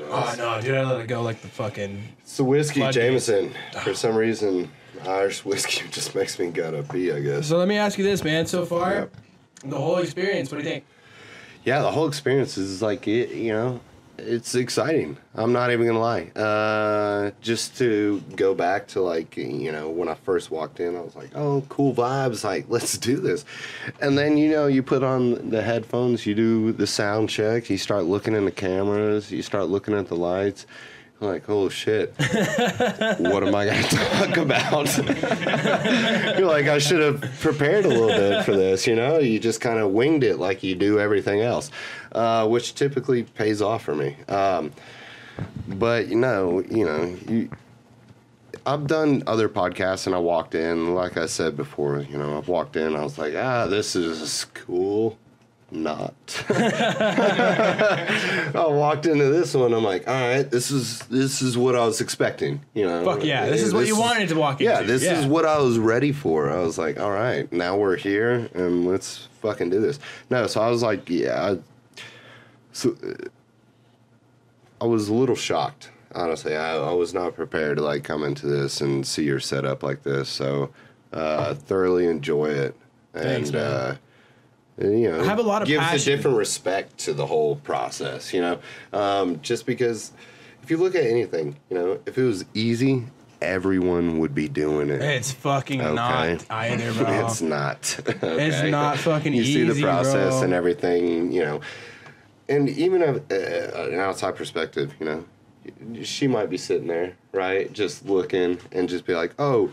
apologize. Oh no, dude! I let it go like the fucking. It's the whiskey, Floodgates. Jameson. For ah. some reason, Irish whiskey just makes me gotta pee. I guess. So let me ask you this, man. So far, Yep. the whole experience. What do you think? Yeah, the whole experience is like it. You know, it's exciting. I'm not even gonna lie. Uh, just to go back to like you know when I first walked in, I was like, oh, cool vibes. Like let's do this. And then you know you put on the headphones, you do the sound check, you start looking in the cameras, you start looking at the lights. Like, oh shit, what am I gonna talk about? You're like, I should have prepared a little bit for this, you know? You just kind of winged it like you do everything else, uh, which typically pays off for me. Um, but you know, you know, you, I've done other podcasts and I walked in, like I said before, you know, I've walked in, I was like, ah, this is cool. Not. I walked into this one. I'm like, all right, this is this is what I was expecting. You know, Fuck yeah! This is what you wanted to walk into. yeah, this is what I was ready for. I was like, all right, now we're here and let's fucking do this. No, so I was like, yeah. I, so uh, I was a little shocked, honestly. I, I was not prepared to like come into this and see your setup like this. So uh, thoroughly enjoy it. And, Thanks, man. Uh, you know, I have a lot of gives passion. a different respect to the whole process. You know, um, just because if you look at anything, you know, if it was easy, everyone would be doing it. It's fucking Okay. not either, bro. It's not. It's not fucking You see the process bro. and everything, you know. And even a, uh, an outside perspective, you know, she might be sitting there, right, just looking and just be like, oh,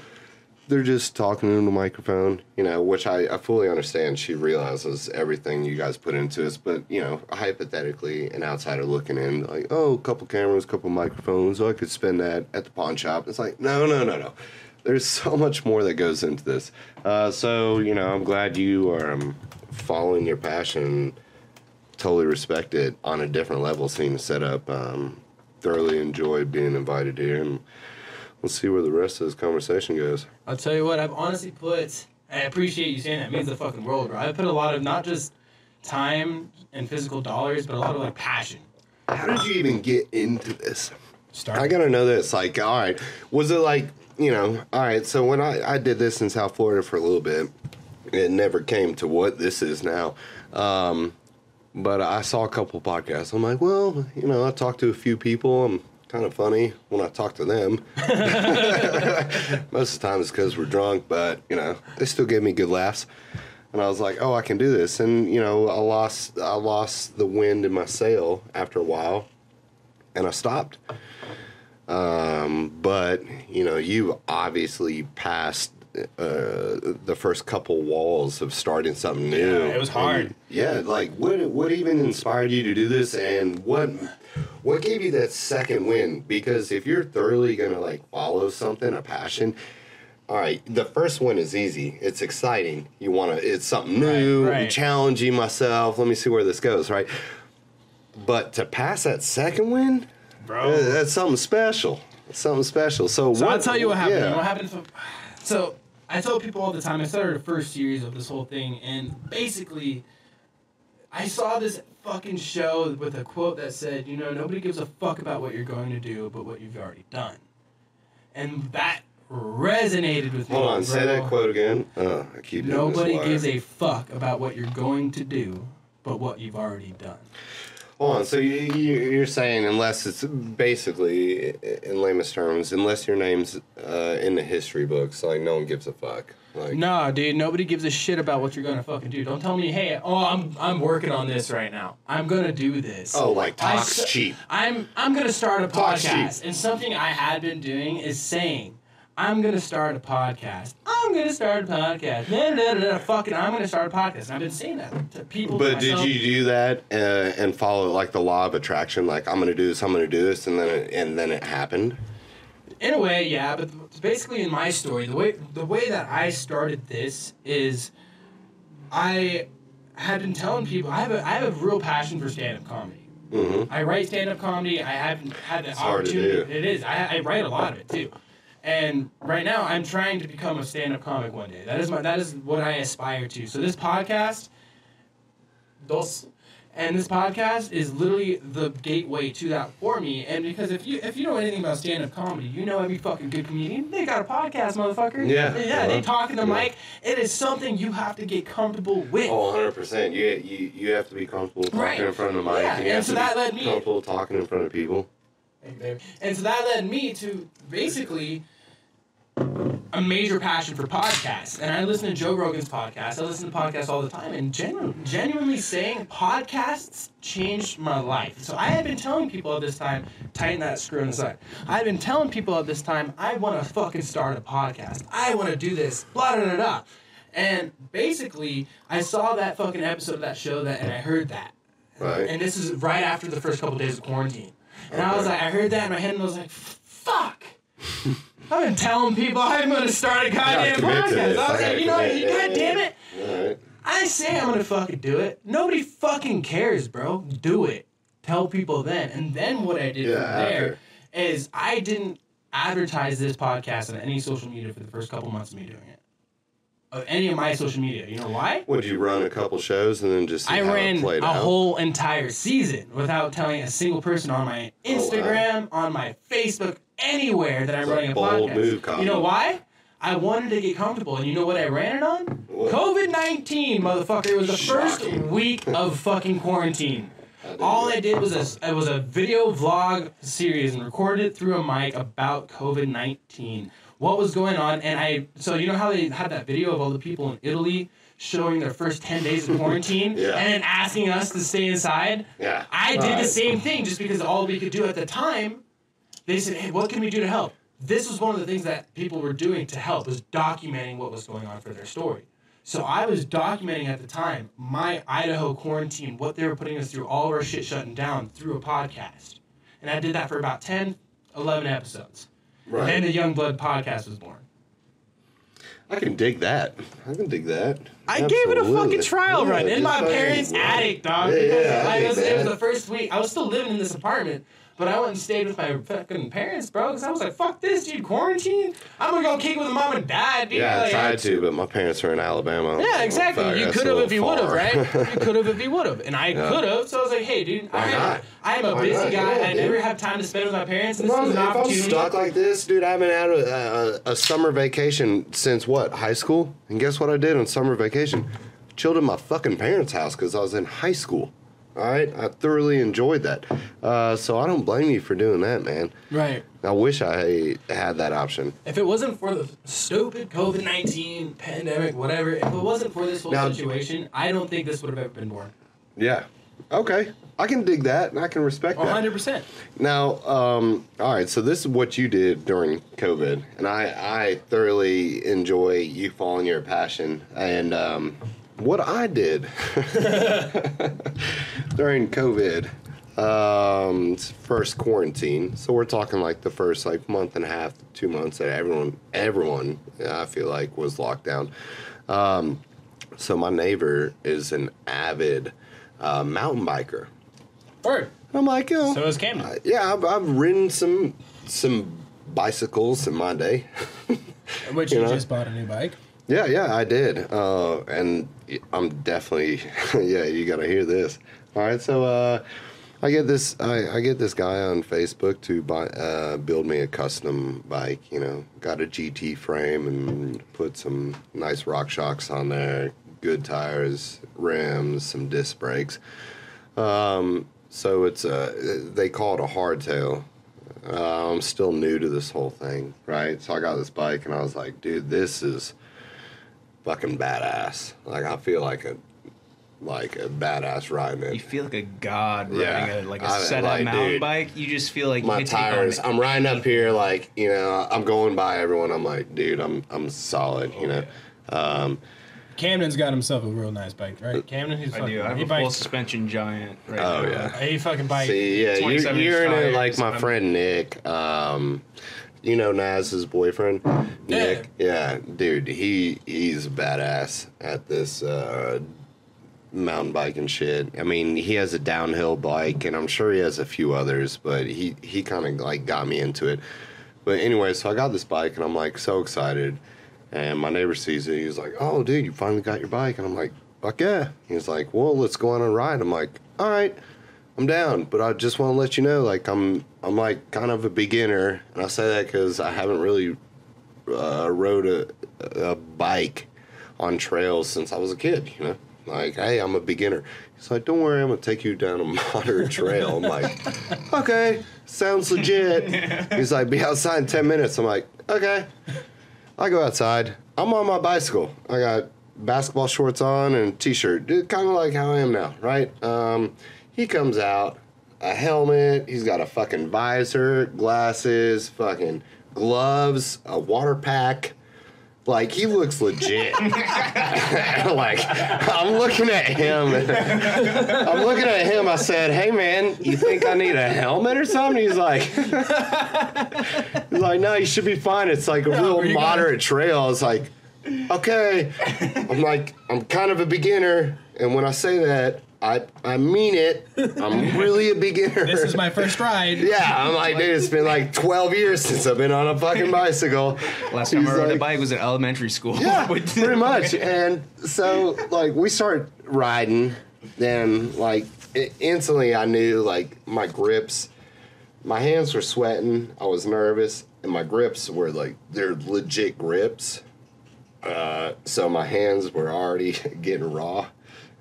they're just talking into the microphone, you know, which I, I fully understand. She realizes everything you guys put into this, but you know, hypothetically, an outsider looking in, like, oh, a couple cameras, a couple microphones, oh, I could spend that at the pawn shop. It's like, no, no, no, no. There's so much more that goes into this. Uh, so you know, I'm glad you are um, following your passion. Totally respect it on a different level. Seeing the setup, um, thoroughly enjoyed being invited here, and let's see where the rest of this conversation goes. I'll tell you what, I've honestly put, I appreciate you saying that. It means the fucking world, bro. I put a lot of not just time and physical dollars, but a lot of like passion. How did you even get into this? Start. I gotta know this. Like, all right, was it like you know? All right, so when I I did this in South Florida for a little bit, it never came to what this is now. Um, but I saw a couple podcasts. I'm like, well, you know, I talked to a few people. I'm kind of funny when I talk to them. Most of the time it's because we're drunk, but you know, they still give me good laughs. And I was like, oh, I can do this. And you know, I lost I lost the wind in my sail after a while, and I stopped. Um, but you know, you obviously passed uh, the first couple walls of starting something new. Yeah, it was hard. And, yeah, like what what even inspired you to do this, and what what gave you that second win? Because if you're thoroughly gonna like follow something, a passion. All right, the first one is easy. It's exciting. You want to. It's something new. Right, right. I'm challenging myself. Let me see where this goes. Right. But to pass that second win, bro. uh, that's something special. That's something special. So, So what, I'll tell you what happened. yeah. What happened? So I tell people all the time. I started the first series of this whole thing, and basically, I saw this fucking show with a quote that said, "You know, nobody gives a fuck about what you're going to do, but what you've already done," and that resonated with me. Hold on, say that quote again. Uh, I keep doing Nobody gives a fuck about what you're going to do, but what you've already done. Hold on. So you, you, you're saying unless it's basically, in lamest terms, unless your name's uh, in the history books, like no one gives a fuck. Like Nah, dude, nobody gives a shit about what you're gonna fucking do. Don't tell me, hey, oh, I'm I'm working on this right now. I'm gonna do this. oh, like I talks s- cheap. I'm I'm gonna start a podcast, and something I had been doing is saying, I'm gonna start a podcast. I'm gonna start a podcast. Nah, nah, nah, nah, fucking, I'm gonna start a podcast. And I've been saying that to people. to But did you do that uh, and follow like the law of attraction? Like I'm gonna do this, I'm gonna do this, and then it, and then it happened. In a way, yeah, but basically in my story, the way the way that I started this is I had been telling people I have a I have a real passion for stand up comedy. Mm-hmm. I write stand up comedy. I haven't had the to opportunity. It is. I, I write a lot of it too. And right now, I'm trying to become a stand up comic one day. That is my that is what I aspire to. So this podcast, dos, And this podcast is literally the gateway to that for me. And because if you if you know anything about stand up comedy, you know every fucking good comedian they got a podcast, motherfucker. Yeah. yeah. They talk in the Yeah. mic. It is something you have to get comfortable with. Oh, 100%. You, you, you have to be comfortable talking Right. in front of the mic. Yeah, and you and have so to that be led me- comfortable talking in front of people. Babe. And so that led me to basically a major passion for podcasts. And I listen to Joe Rogan's podcast. I listen to podcasts all the time. And genu- genuinely saying, podcasts changed my life. So I had been telling people at this time, tighten that screw on the side. I had been telling people at this time, I want to fucking start a podcast. I want to do this. Blah, blah, blah, blah. And basically, I saw that fucking episode of that show that, and I heard that. Right. And this is right after the first couple days of quarantine. And I was like, I heard that in my head and I was like, fuck. I've been telling people I'm going to start a goddamn podcast. I was like, you know what? commit. God damn it. I say I'm going to fucking do it. Nobody fucking cares, bro. Do it. Tell people then. And then what I did Yeah, from there after. is I didn't advertise this podcast on any social media for the first couple months of me doing it. Of any of my social media. You know why? Would you run a couple shows and then just I ran a out? whole entire season without telling a single person on my Oh, wow. Instagram, on my Facebook, anywhere that I'm It's a running a bold podcast. move, you know why? I wanted to get comfortable, and you know what I ran it on? COVID nineteen, motherfucker. It was the first week of fucking quarantine. didn't All. I did was a it was a video vlog series and recorded it through a mic about COVID nineteen. What was going on? And I so you know how they had that video of all the people in Italy showing their first ten days of quarantine Yeah. and then asking us to stay inside. Yeah. I did the same thing just because all we could do at the time. They said, "Hey, what can we do to help?" This was one of the things that people were doing to help was documenting what was going on for their story. So I was documenting at the time my Idaho quarantine, what they were putting us through, all of our shit shutting down through a podcast. And I did that for about 10, 11 episodes. Right. Then the Young Blood podcast was born. I can dig that. I can dig that. I gave it a fucking trial Yeah, run in my parents' attic, dog. Yeah, yeah, I I was, it was the first week. I was still living in this apartment, but I went and stayed with my fucking parents, bro. Because I was like, fuck this, dude. Quarantine? I'm gonna go kick with a mom and dad, dude. Yeah, I tried to, but my parents are in Alabama. Yeah, exactly. Fuck, you could have if you would have, right? You could have if you would have, and I Yeah. could have. So I was like, hey, dude, Why I am, not? I am a Why busy not? guy. Yeah, I dude. never have time to spend with my parents, this I'm, is an if I'm stuck like this, dude, I haven't had a, a, a summer vacation since what? High school? And guess what I did on summer vacation? Chilled in my fucking parents' house because I was in high school. All right, I thoroughly enjoyed that. Uh, so I don't blame you for doing that, man. right. I wish I had that option. If it wasn't for the stupid COVID nineteen pandemic, whatever, if it wasn't for this whole Now- situation, I don't think this would have ever been born. Yeah. Okay. I can dig that and I can respect One that. hundred percent. Now, um, all right. So this is what you did during COVID, and I, I thoroughly enjoy you following your passion. And um, what I did during COVID, um, first quarantine. So we're talking like the first like month and a half, two months that everyone, everyone, I feel like was locked down. Um, so my neighbor is an avid uh, mountain biker. Word. I'm like, yo, So is Camden. uh, yeah, I've, I've ridden some some bicycles in my day. Which you you know? just bought a new bike. yeah, yeah, I did, uh, and I'm definitely yeah. You gotta hear this. All right, so uh, I get this I, I get this guy on Facebook to buy uh, build me a custom bike. You know, got a GT frame and put some nice RockShox on there, good tires, rims, some disc brakes. Um, so it's a they call it a hardtail. Uh, I'm still new to this whole thing, right? So I got this bike and I was like, dude, this is fucking badass. Like I feel like a like a badass riding You feel like a god Yeah. riding a, like a I- set up like, mountain dude, bike. You just feel like My could tires. I'm riding up here like you know. I'm going by everyone. I'm like, dude, I'm I'm solid. You know. Um, Camden's got himself a real nice bike, right? Camden, he's I fucking. do. I have he a full suspension giant. Right Oh, now. yeah. He fucking bike. See, yeah, you're, you're in it like my friend Nick. Um, you know Naz's boyfriend, Nick. Yeah, dude, he he's badass at this uh, mountain bike and shit. I mean, he has a downhill bike, and I'm sure he has a few others, but he he kind of like got me into it. But anyway, so I got this bike, and I'm like so excited. And my neighbor sees it. He's like, "Oh, dude, you finally got your bike." And I'm like, fuck yeah. He's like, well, let's go on a ride. I'm like, all right, I'm down, but I just want to let you know, like, I'm I'm like kind of a beginner, and I say that because I haven't really uh, rode a, a bike on trails since I was a kid. You know, like, hey, I'm a beginner. He's like, don't worry, I'm gonna take you down a moderate trail. I'm like, okay, sounds legit. He's like, be outside in ten minutes. I'm like, okay. I go outside. I'm on my bicycle. I got basketball shorts on and t-shirt, kind of like how I am now, right? Um, he comes out, a helmet. He's got a fucking visor, glasses, fucking gloves, a water pack. Like he looks legit. like I'm looking at him. I'm looking at him. I said, "Hey man, you think I need a helmet or something?" He's like, "He's like, no, you should be fine. It's like a real you going? moderate trail." I was like, "Okay." I'm like, I'm kind of a beginner, and when I say that, I I mean it. I'm really a beginner. This is my first ride. Yeah, I'm like, dude, it's been like 12 years since I've been on a fucking bicycle. Last time He's I rode a bike was in elementary school. Yeah, pretty much. And so, like, we started riding, then, like, i instantly I knew, like, my grips, my hands were sweating, I was nervous, and my grips were, like, they're legit grips. Uh, so my hands were already getting raw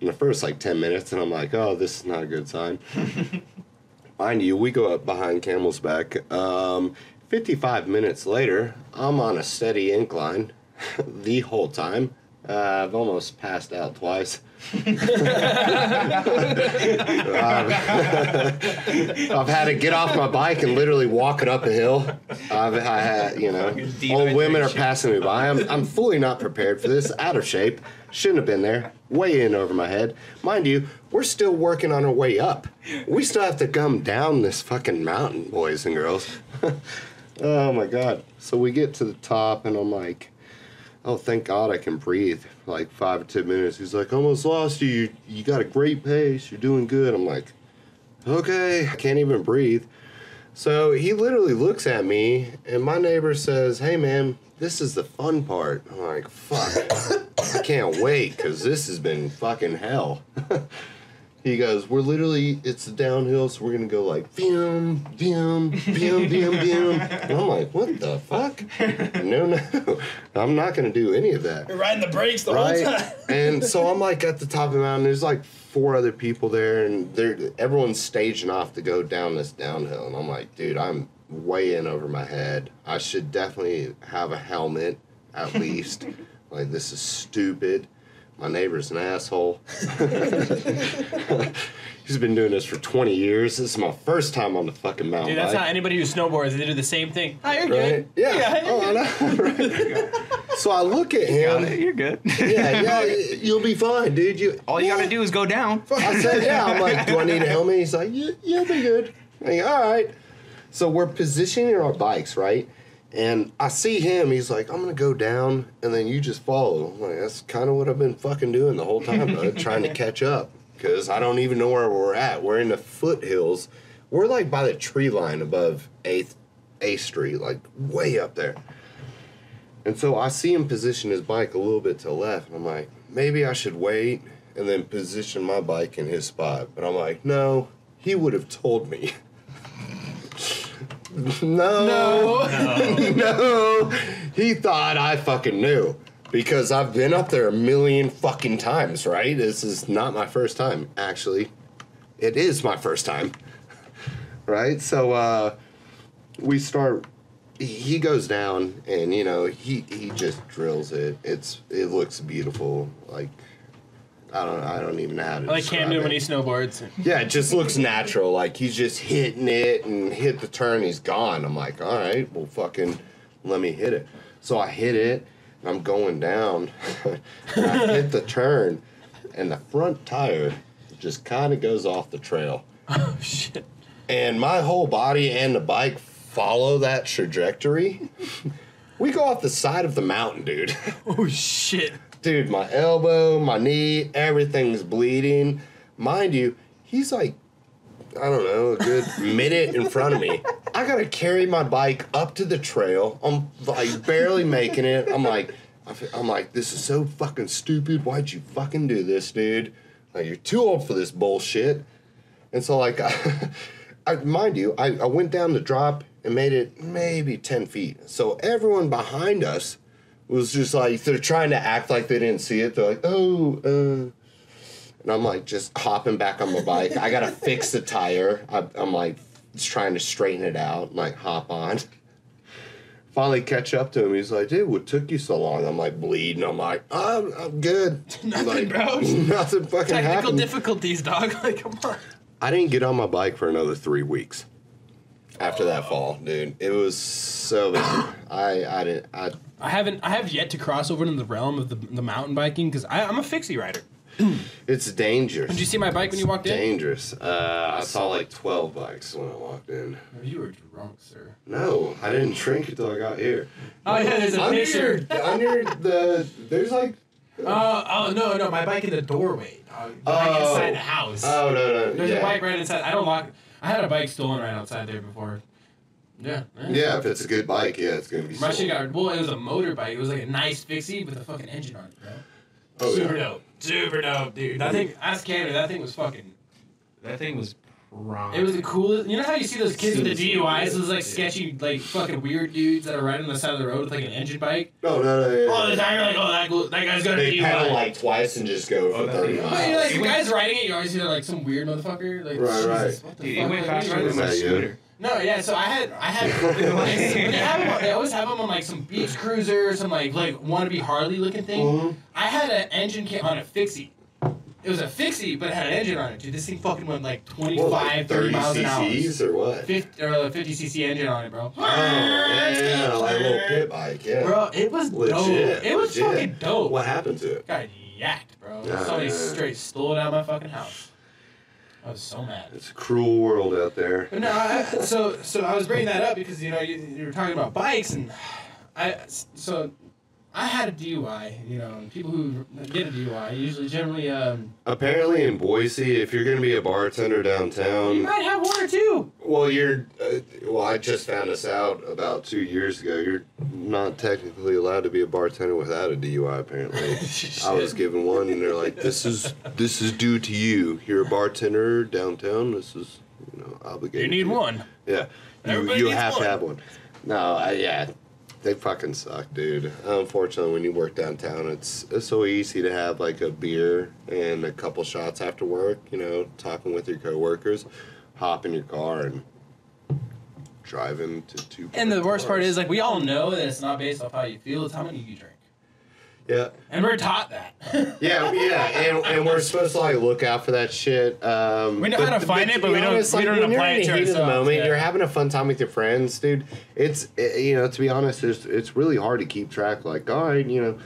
in the first, like, 10 minutes, and I'm like, oh, this is not a good sign. Mind you, we go up behind Camel's Back. Um, 55 minutes later, I'm on a steady incline the whole time. Uh, I've almost passed out twice. I've, I've had to get off my bike and literally walk it up a hill. I've I had, you know, old women are passing me by. I'm, I'm fully not prepared for this, out of shape. Shouldn't have been there. Way in over my head. Mind you, we're still working on our way up. We still have to come down this fucking mountain, boys and girls. oh my god. So we get to the top, and I'm like, oh, thank God I can breathe. Like five or ten minutes. He's like, almost lost you. You, you got a great pace. You're doing good. I'm like, okay, I can't even breathe. So he literally looks at me, and my neighbor says, hey man, this is the fun part. I'm like, fuck. I can't wait because this has been fucking hell. he goes, we're literally, it's a downhill, so we're gonna go like, boom, boom, boom, boom, boom. And I'm like, what the fuck? No, no, I'm not gonna do any of that You're riding the brakes the whole time. and so I'm like at the top of the mountain. There's like four other people there, and they're everyone's staging off to go down this downhill. And I'm like, dude, I'm way in over my head. I should definitely have a helmet at least. like this is stupid. My neighbor's an asshole. He's been doing this for 20 years. This is my first time on the fucking mountain Dude, that's bike. how anybody who snowboards, they do the same thing. Hi, you're Right? good. Yeah. Yeah. Oh, I know. Right. So I look at Got him. it, You're good. Yeah, yeah, you'll be fine, dude. You All you yeah. gotta do is go down. I said, yeah. I'm like, do I need a helmet? He's like, yeah, you'll be good. I'm like, all right. So we're positioning our bikes, right? And I see him. He's like, I'm gonna go down, and then you just follow. I'm like, that's kind of what I've been fucking doing the whole time, trying to catch up. Because I don't even know where we're at. We're in the foothills. We're like by the tree line above Eighth, Eighth Street, like way up there. And so I see him position his bike a little bit to the left, and I'm like, maybe I should wait and then position my bike in his spot. But I'm like, no, he would have told me. no, no, He thought I fucking knew because I've been up there a million fucking times, right? This is not my first time, actually. It is my first time, right? So, uh, we start he goes down and you know he he just drills it it's it looks beautiful like i don't i don't even know how to I like Cam Newton when he snowboards. yeah it just looks natural like he's just hitting it and hit the turn he's gone i'm like all right well fucking let me hit it so i hit it and i'm going down and i hit the turn and the front tire just kind of goes off the trail Oh, shit. and my whole body and the bike follow that trajectory. we go off the side of the mountain, dude. Oh, shit. Dude, my elbow, my knee, everything's bleeding. Mind you, he's like, I don't know, a good minute in front of me. I gotta carry my bike up to the trail. I'm like barely making it. I'm like, I'm like, this is so fucking stupid. Why'd you fucking do this, dude? Like, you're too old for this bullshit. And so, like, I, I mind you, I, I went down the drop and made it maybe 10 feet. So everyone behind us was just like, they're trying to act like they didn't see it. They're like, oh, uh. And I'm like, just hopping back on my bike. I gotta fix the tire. I, I'm like, just trying to straighten it out, like, hop on. Finally catch up to him. He's like, dude, what took you so long? I'm like bleeding. I'm like, I'm, I'm good. Nothing, like, bro. Nothing fucking Technical happened. difficulties, dog. Like, come on. I didn't get on my bike for another three weeks after that fall, dude. It was so bad. I I didn't I I haven't. I have yet to cross over into the realm of the, the mountain biking because I'm a fixie rider. it's dangerous. Did you see my bike when you walked in? dangerous. Uh, I saw like twelve bikes when I walked in. You were drunk, sir. No, I didn't drink until I got here. Oh yeah, there's a Under, picture. under the there's like Uh, oh no, no, my bike in the doorway. dog. The bike Oh. inside the house. oh no no There's a bike right inside. I don't lock. I had a bike stolen right outside there before. Yeah. Yeah, if it's a good bike, yeah, it's gonna be. My shit sold. got well. It was a motorbike. It was like a nice fixie with a fucking engine on it, bro. Oh, Super yeah. dope. Super dope, dude. That thing. Ask Canada. That thing was fucking. That thing was prime. It was the coolest. You know how you see those kids with the DUIs, those like sketchy, like fucking weird dudes that are riding on the side of the road with like an engine bike. No no no. yeah, All the time, you're like, oh, that, go- that guy's got a They DUI. pedal like twice and just go for Oh, that thirty thing- miles. Oh, you're like, the guy's riding it, you always hear like some weird motherfucker. Like, Right, Jesus, right. What the Dude, fuck? it went Like, faster what are you than my that you? scooter. No, yeah. So I had, I had, they, have 'em on- they always have them on like some beach cruiser, or some like like wannabe Harley looking thing. Mhm. I had an engine kit on a fixie. It was a fixie, but it had an engine on it. Dude, this thing fucking went like 25, What, like 30 miles an hour. 30 cc's or what? 50 or a 50 cc engine on it, bro. Oh, yeah, like a little pit bike, yeah. Bro, it was Legit, dope. It was legit. fucking dope. What happened to it? Got yacked, bro. Yeah, Somebody yeah. straight stole it out of my fucking house. I was so mad. It's a cruel world out there. But no, I, so so I was bringing that up because you know you, you were talking about bikes and I so I had a DUI. You know, and people who get a DUI usually generally um Apparently in Boise, if you're gonna be a bartender downtown, you might have one or two. well, you're. Uh, well, I just found this out about two years ago. You're not technically allowed to be a bartender without a DUI. Apparently, I was given one, and they're like, "This is this is due to you. You're a bartender downtown. This is you know obligated." to you." one. Yeah, you, Everybody you needs have one. to have one. No, I, yeah, they fucking suck, dude. Unfortunately, when you work downtown, it's it's so easy to have like a beer and a couple shots after work. You know, talking with your coworkers, hop in your car and driving to two. And the worst part is like we all know that it's not based off how you feel; it's how many you drink, yeah, and we're taught that. yeah, yeah, and, and we're supposed to like look out for that shit. Um, We know how to find it, but we don't- we like, don't when apply you're it in to the heat of the ourselves, moment. yeah. You're having a fun time with your friends, dude. It's eh, you know, to be honest, it's it's really hard to keep track. Like, all right, you know,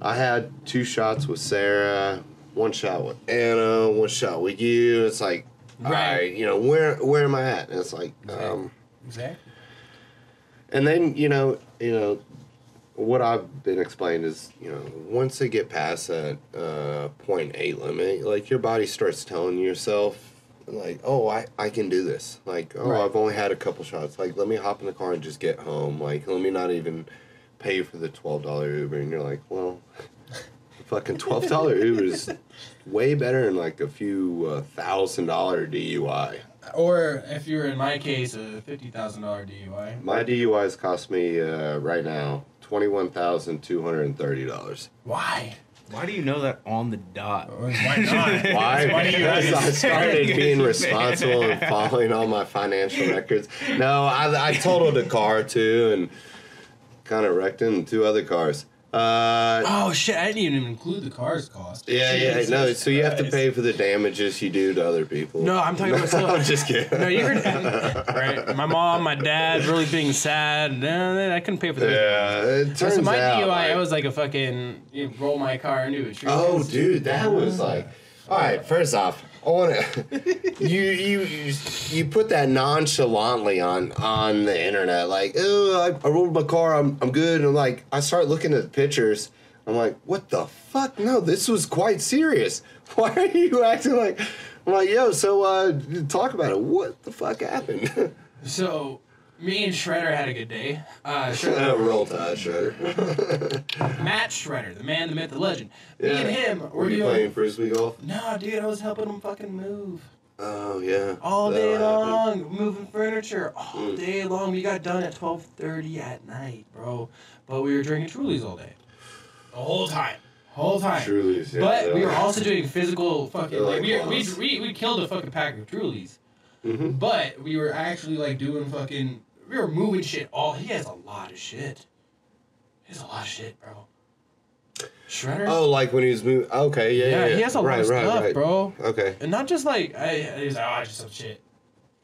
I had two shots with Sarah, one shot with Anna, one shot with you. It's like, all Right. right, you know, where where am I at? And it's like, um, exactly. and then you know, you know, what I've been explained is, you know, once they get past that uh, point eight limit, like your body starts telling yourself, like, oh, I, I can do this. Like, oh, Right. I've only had a couple shots. Like, let me hop in the car and just get home. Like, let me not even pay for the twelve dollar Uber. And you're like, well, fucking twelve dollar Uber is way better than like a few uh, thousand dollar DUI. Or if you're in my case, a fifty thousand dollar DUI. My DUIs cost me uh, right now twenty one thousand two hundred and thirty dollars. Why? Why do you know that on the dot? Why not? Why? Why do you Because I started being responsible and following all my financial records. No, I, I totaled a car too and kind of wrecked into two other cars. Uh, Oh shit! I didn't even include the car's cost. yeah, yeah, Jesus no. So you have to pay for the damages you do to other people. No, I'm talking about I'm just kidding. No, you heard right. My mom, my dad, really being sad. No, I couldn't pay for that. Yeah, it turns So my out. DUI, like- I was like a fucking you roll my car into a tree. Oh, dude, that was like. All right, first off, I want to. you, you you put that nonchalantly on on the internet, like, oh, I, I rolled my car, I'm I'm good, and I'm like, I start looking at the pictures, I'm like, what the fuck? No, this was quite serious. Why are you acting like? I'm like, yo, so uh, talk about it. What the fuck happened? So me and Shredder had a good day. Uh, Shredder, Roll Tide Shredder. Matt Shredder, the man, the myth, the legend. Me Yeah. and him, Were we're you doing. playing frisbee golf? No, dude, I was helping him fucking move. Oh yeah. all That'll day happen. long, moving furniture all Mm. day long. We got done at twelve thirty at night, bro. But we were drinking Trulies all day, the whole time, whole time. Truly's. Yeah, but we were also doing physical fucking. Like, like we, we, we we killed a fucking pack of Trulies, Mhm. but we were actually like doing fucking. We were moving shit all. He has a lot of shit. He has a lot of shit, bro. Shredder. Oh, like when he was moving. Okay, yeah, yeah. yeah, he has a lot of right, stuff, right. bro. Okay. And not just like I, was like, oh, I just some shit.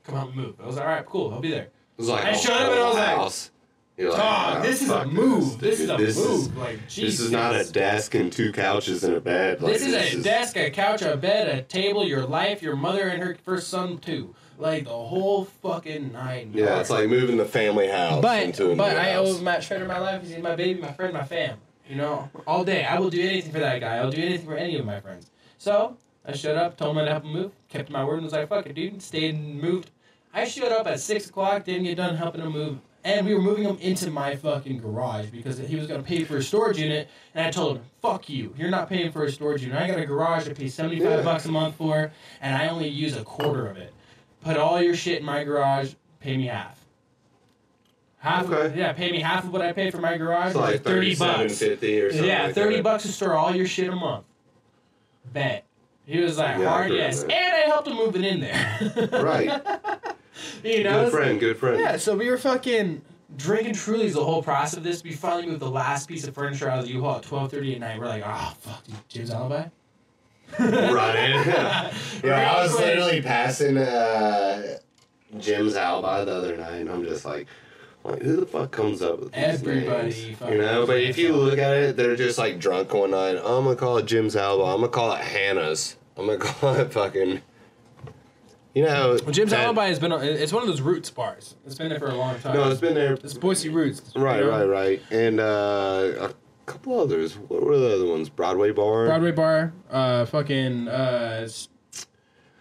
Come on, move. I was like, all right, cool, I'll be there. Oh, I, was like I a showed up and I was whole like, house. You're like, Dog, "Oh, this is a move. This, is a This move. like, Jesus. This is not a desk and two couches and a bed. Like, This is a desk, a couch, a bed, a table, your life, your mother and her first son too. Like the whole fucking nine. Yeah, it's like moving the family house But into a but new I house. owe Matt Shredder my life. He's my baby, my friend, my fam. You know, all day I will do anything for that guy. I'll do anything for any of my friends. So I showed up, told him I'd help him move, kept my word, and was like, "Fuck it, dude." Stayed and moved. I showed up at six o'clock, didn't get done helping him move, and we were moving him into my fucking garage because he was gonna pay for a storage unit, and I told him, "Fuck you, you're not paying for a storage unit. I got a garage I pay seventy five Yeah. bucks a month for, and I only use a quarter of it. Put all your shit in my garage, pay me half." Half of, yeah, pay me half of what I pay for my garage. It's like thirty bucks. 50 or something. Yeah, like thirty that. bucks to store all your shit a month. Bet. He was like, Yeah, hard yes. And. I helped him move it in there. Right. you know? good friend, like- good friend. yeah, so we were fucking drinking Trulies the whole process of this. We finally moved the last piece of furniture out of the U-Haul at 12.30 at night. We're like, oh, fuck, dude, Jim's alibi? Right. yeah, I was literally passing uh, Jim's alibi the other night, and I'm just like, like who the fuck comes up with these Everybody names? You know, but if you look at it, they're just like drunk one night. I'm gonna call it Jim's alibi. I'm gonna call it Hannah's. I'm gonna call it fucking. You know, Well, Jim's that- alibi has been, it's one of those roots bars. It's been there for a long time. No, it's been there. It's Boise roots. you Right, know? right, right, and uh, couple others. What were the other ones? Broadway Bar. Broadway bar, uh, fucking, uh, s-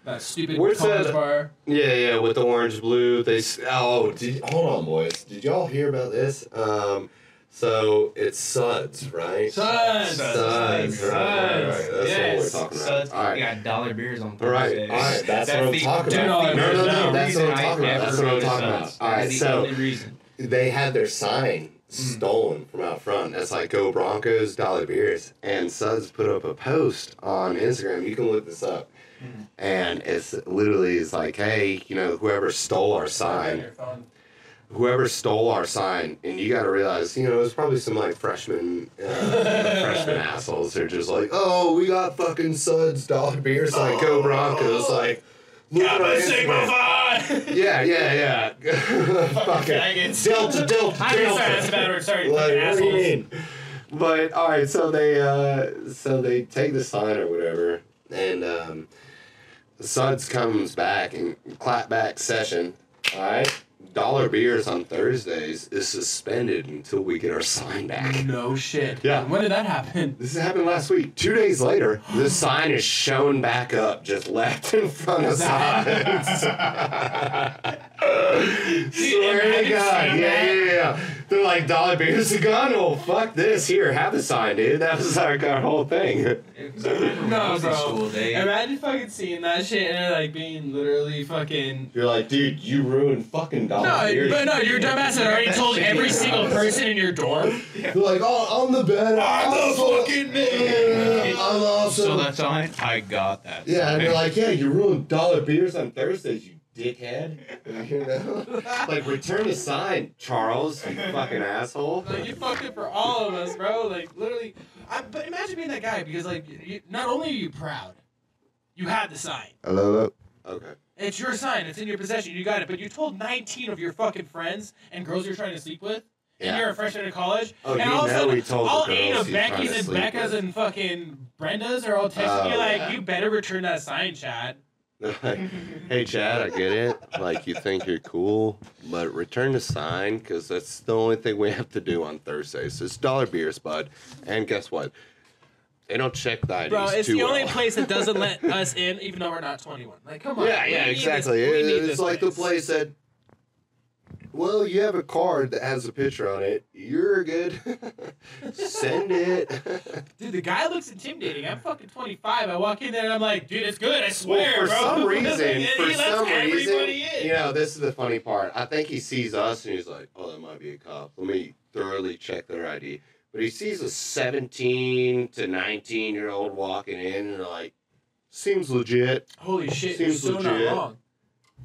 that stupid Where's college that- bar. Yeah, yeah, with the orange blue. They s- oh, did, hold on, boys. Did y'all hear about this? Um, so it's Suds, right? Suds. Suds, right, right, right. That's Yes. what we're talking Suds, about. All we right. got dollar beers on All right, Thursdays. all right, that's what I'm the- talking that's about. the No, no, no, that's what I'm reason I talking about. ever That's what I'm go to talking about. Suds. All That the so- only reason. They had their sign stolen from out front. That's like Go Broncos, Dollar Beers. And Suds put up a post on Instagram. You can look this up. And it's literally is like, hey, you know, whoever stole our sign, whoever stole our sign, and you got to realize, you know, it's probably some like freshman, uh, freshman assholes. They're just like, oh, we got fucking Suds dollar beers, like go Broncos, like. Look at our Instagram. Yeah, yeah, yeah. fucking faggots. Delta, Delta, I'm Delta. sorry, that's a bad word. Sorry, Like, fucking what do you assholes. mean? But all right, so they uh, so they take the sign or whatever, and um, the Suds comes back and clapback session. All right, dollar beers on Thursdays is suspended until we get our sign back. No shit. Yeah. When did that happen? This happened last week. Two days later, the sign is shown back up, just left in front of Suds. Swear to God. Yeah, yeah, yeah. They're like, dollar beers a gun? Oh, fuck this. Here, have the sign, dude. That was our, our whole thing. No, Boise bro. School day. Imagine fucking seeing that shit and like being literally fucking. You're like, dude, you ruined fucking dollar beers. No, beers. but no, your dumbass had already told every single person in your dorm. They're like, oh, I'm the bed. I'm the fucking man. I'm also. So that's on it. I got that. Yeah, and they're like, yeah, you ruined dollar beers on Thursdays, you dickhead. You know? like, return the sign, Charles, you fucking asshole. Like you fucked it for all of us, bro. Like literally. I, but imagine being that guy because like you, not only are you proud, you had the sign. Hello? Okay. It's your sign. It's in your possession. You got it. But you told 19 of your fucking friends and girls you're trying to sleep with. Yeah. And you're a freshman in college. Oh, and you all of a know sudden, we told the all eight of Becky's and sleep Becca's with. and fucking Brenda's are all texting Oh, you like, yeah. you better return that sign, Chad. Mm-hmm. hey, Chad, I get it. Like, you think you're cool, but return the sign because that's the only thing we have to do on Thursdays. It's dollar beers, bud. And guess what? They don't check the IDs Bro, it's too the only well. place that doesn't let us in, even though we're not 21. Like, come on. Yeah, we yeah, need this- exactly. we It- it's this like the place that well, you have a card that has a picture on it. You're good. Send it. Dude, the guy looks intimidating. I'm fucking 25. I walk in there and I'm like, dude, it's good. I swear, well, for bro. some reason, for some reason, in. you know, this is the funny part. I think he sees us and he's like, "Oh, that might be a cop. Let me thoroughly check their ID." But he sees a 17 to 19 year old walking in and like, seems legit. Holy shit, Seems you're so legit. not wrong.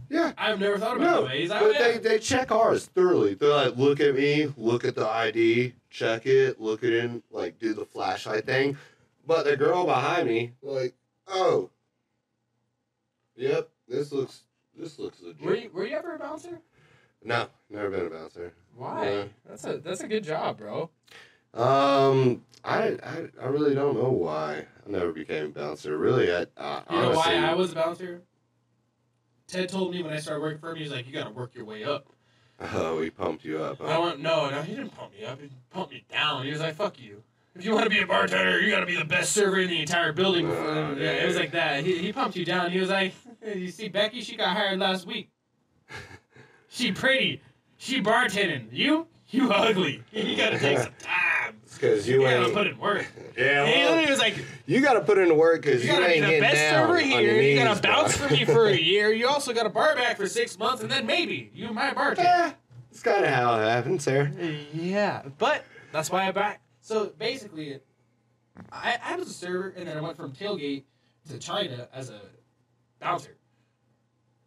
Yeah. I've never thought about No, that way. But they, they check ours thoroughly. They're like, look at me, look at the ID, check it, look it in, like do the flashlight thing. But the girl behind me, like, oh, yep, this looks this looks legit. Were you, were you ever a bouncer? No, never been a bouncer. Why? That's a that's a good job, bro. Um, I, I I really don't know why I never became a bouncer. Really, I, I You know why I was a bouncer? Ted told me when I started working for him, he was like, "You gotta work your way up." Oh, he pumped you up. And I Huh? went, "No, no, he didn't pump me up. He pumped me down." He was like, "Fuck you." If you want to be a bartender, you gotta be the best server in the entire building. Oh, yeah, it was like that. He, he pumped you down. He was like, "You see, Becky, she got hired last week. She pretty. She bartending. You, you ugly. You gotta take some time. because You you gotta ain't. put in work." yeah, And he was like, you got to put in work because You you, gotta be ain't the best down server here. your You gotta knees, bounce for me for a year. You also got a bar back for six months, and then maybe you might bartend. Yeah, it's kind of how it happens there. Yeah, but that's why I back. So basically, I, I was a server, and then I went from tailgate to China as a bouncer.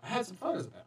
I had some fun as a bouncer.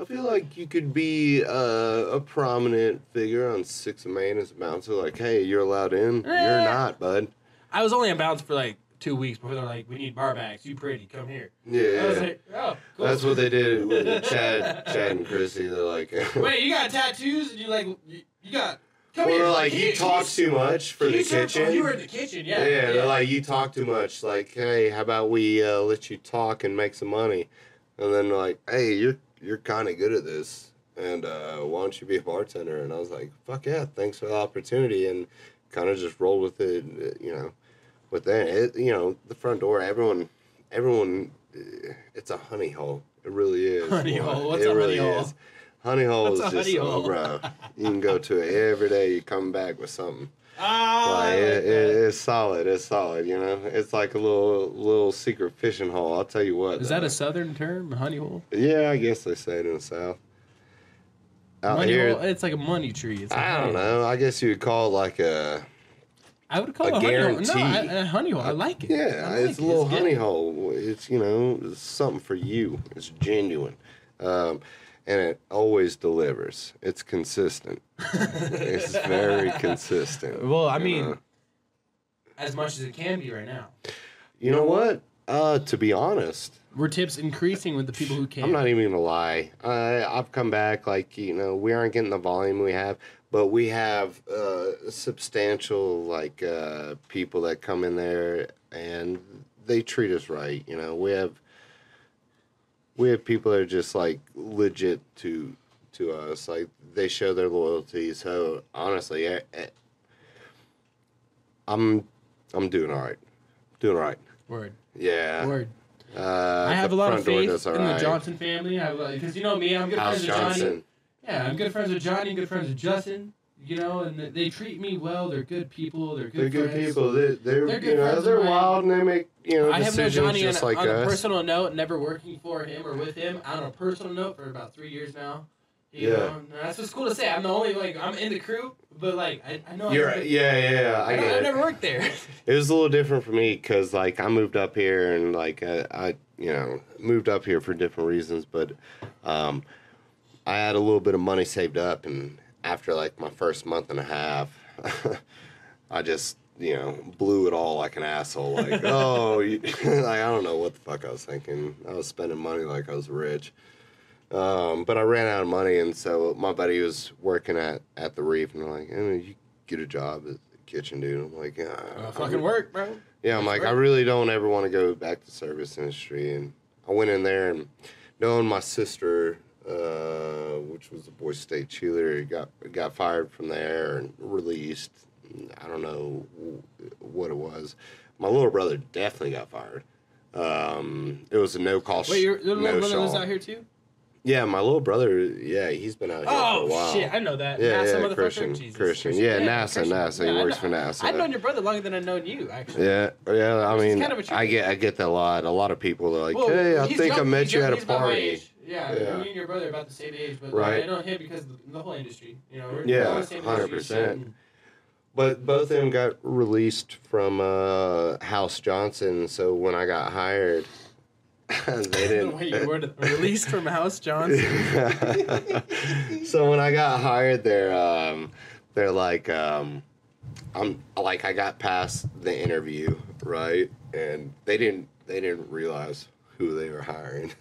I feel like you could be uh, a prominent figure on Sixth and Main as a bouncer. Like, hey, you're allowed in. Eh. You're not, bud. I was only a bouncer for like two weeks before they're like, "We need bar backs. You pretty, come here." I was Yeah, like, "Oh, cool." that's what they did with Chad, Chad and Chrissy. They're like, Wait, you got tattoos, and you like, you, you got. Come well, here. they're like you talk too much for the kitchen. You were in the kitchen, yeah. Yeah, they're like, you talk too much. Like, hey, how about we uh, let you talk and make some money? And then like, hey, you're you're kind of good at this, and uh, why don't you be a bartender? And I was like, fuck yeah, thanks for the opportunity, and kind of just rolled with it, uh, you know. But then, it, you know, the front door, everyone, everyone, uh, it's a honey hole. It really is. Honey hole? What's it a really honey hole? is. Honey hole What's is a just, honey oh, hole? bro. You can go to it every day. You come back with something. Ah, Like, like it, it, it's solid. It's solid. You know, it's like a little little secret fishing hole. I'll tell you what. Is that a southern term, honey hole? Yeah, I guess they say it in the south. Out money here, hole? It's like a money tree. It's a I honey don't hole. know. I guess you would call it like a I would call A it a honey hole. No, guarantee. I, a honey hole. I like it. yeah. Like it's it. a little good. honey hole. It's you know it's something for you. It's genuine, um, and it always delivers. It's consistent. it's very consistent. Well, I mean, know? as much as it can be right now. you know what? Uh, to be honest, Were tips increasing with the people who came? I'm not even gonna lie. I I've come back like you know we aren't getting the volume we have, but we have uh, substantial like uh, people that come in there and they treat us right. You know we have we have people that are just like legit to to us. Like they show their loyalty. So honestly, eh, eh, I'm I'm doing all right. Doing all right. Word. Yeah. Word. Uh, I have a lot of faith in the. Johnson family. Because you know me, I'm good House friends with Johnny. Johnson. Yeah, I'm good friends with Johnny. Good friends with Justin. You know, and they- they treat me well. They're good people. They're good. They're good people. They're, they're, They're good you know they're wild and they make you know I have decisions Johnny just on, like on a personal note, never working for him or with him. On a personal note, for about three years now. You Yeah. know, that's what's cool to say. I'm the only like I'm in the crew, but like I, I know. You're I've never- yeah yeah yeah. I I, get have never worked there. It was a little different for me because like I moved up here and like I, I you know moved up here for different reasons, but um, I had a little bit of money saved up and after like my first month and a half, I just you know blew it all like an asshole. Like oh, like I don't know what the fuck I was thinking. I was spending money like I was rich. Um, but I ran out of money, and so my buddy was working at, at the reef, and they're like, hey, "You get a job at the kitchen, dude." I'm like, "Yeah, Uh, fucking work, bro. yeah, I'm like, I really don't ever want to go back to service industry. And I went in there and knowing my sister, uh, which was the Boise State cheerleader, He got got fired from there and released. I don't know what it was. My little brother definitely got fired. Um, it was a no call. Wait, your little no brother lives shawl. out here too? Yeah, my little brother. Yeah, he's been out here for a Oh while. shit, I know that. Yeah, NASA yeah. Christian, Jesus, Christian. Yeah, NASA, Christian. NASA. He Yeah, works for NASA. I've known your brother longer than I've known you, actually. Yeah, yeah. I mean, kind of I get. I get that a lot. A lot of people are like, Well, "Hey, I think I met you young- at a party." Yeah, Yeah. me and your brother are about the same age, but Right. like, I know him because of the whole industry. You know, we're, Yeah, the same industry 100%. But both of them got released from uh, House Johnson. So when I got hired, they didn't. Wait, you were released from House Johnson. so when I got hired, they're um, they're like, um, I'm like I got past the interview, right? And they didn't they didn't realize who they were hiring.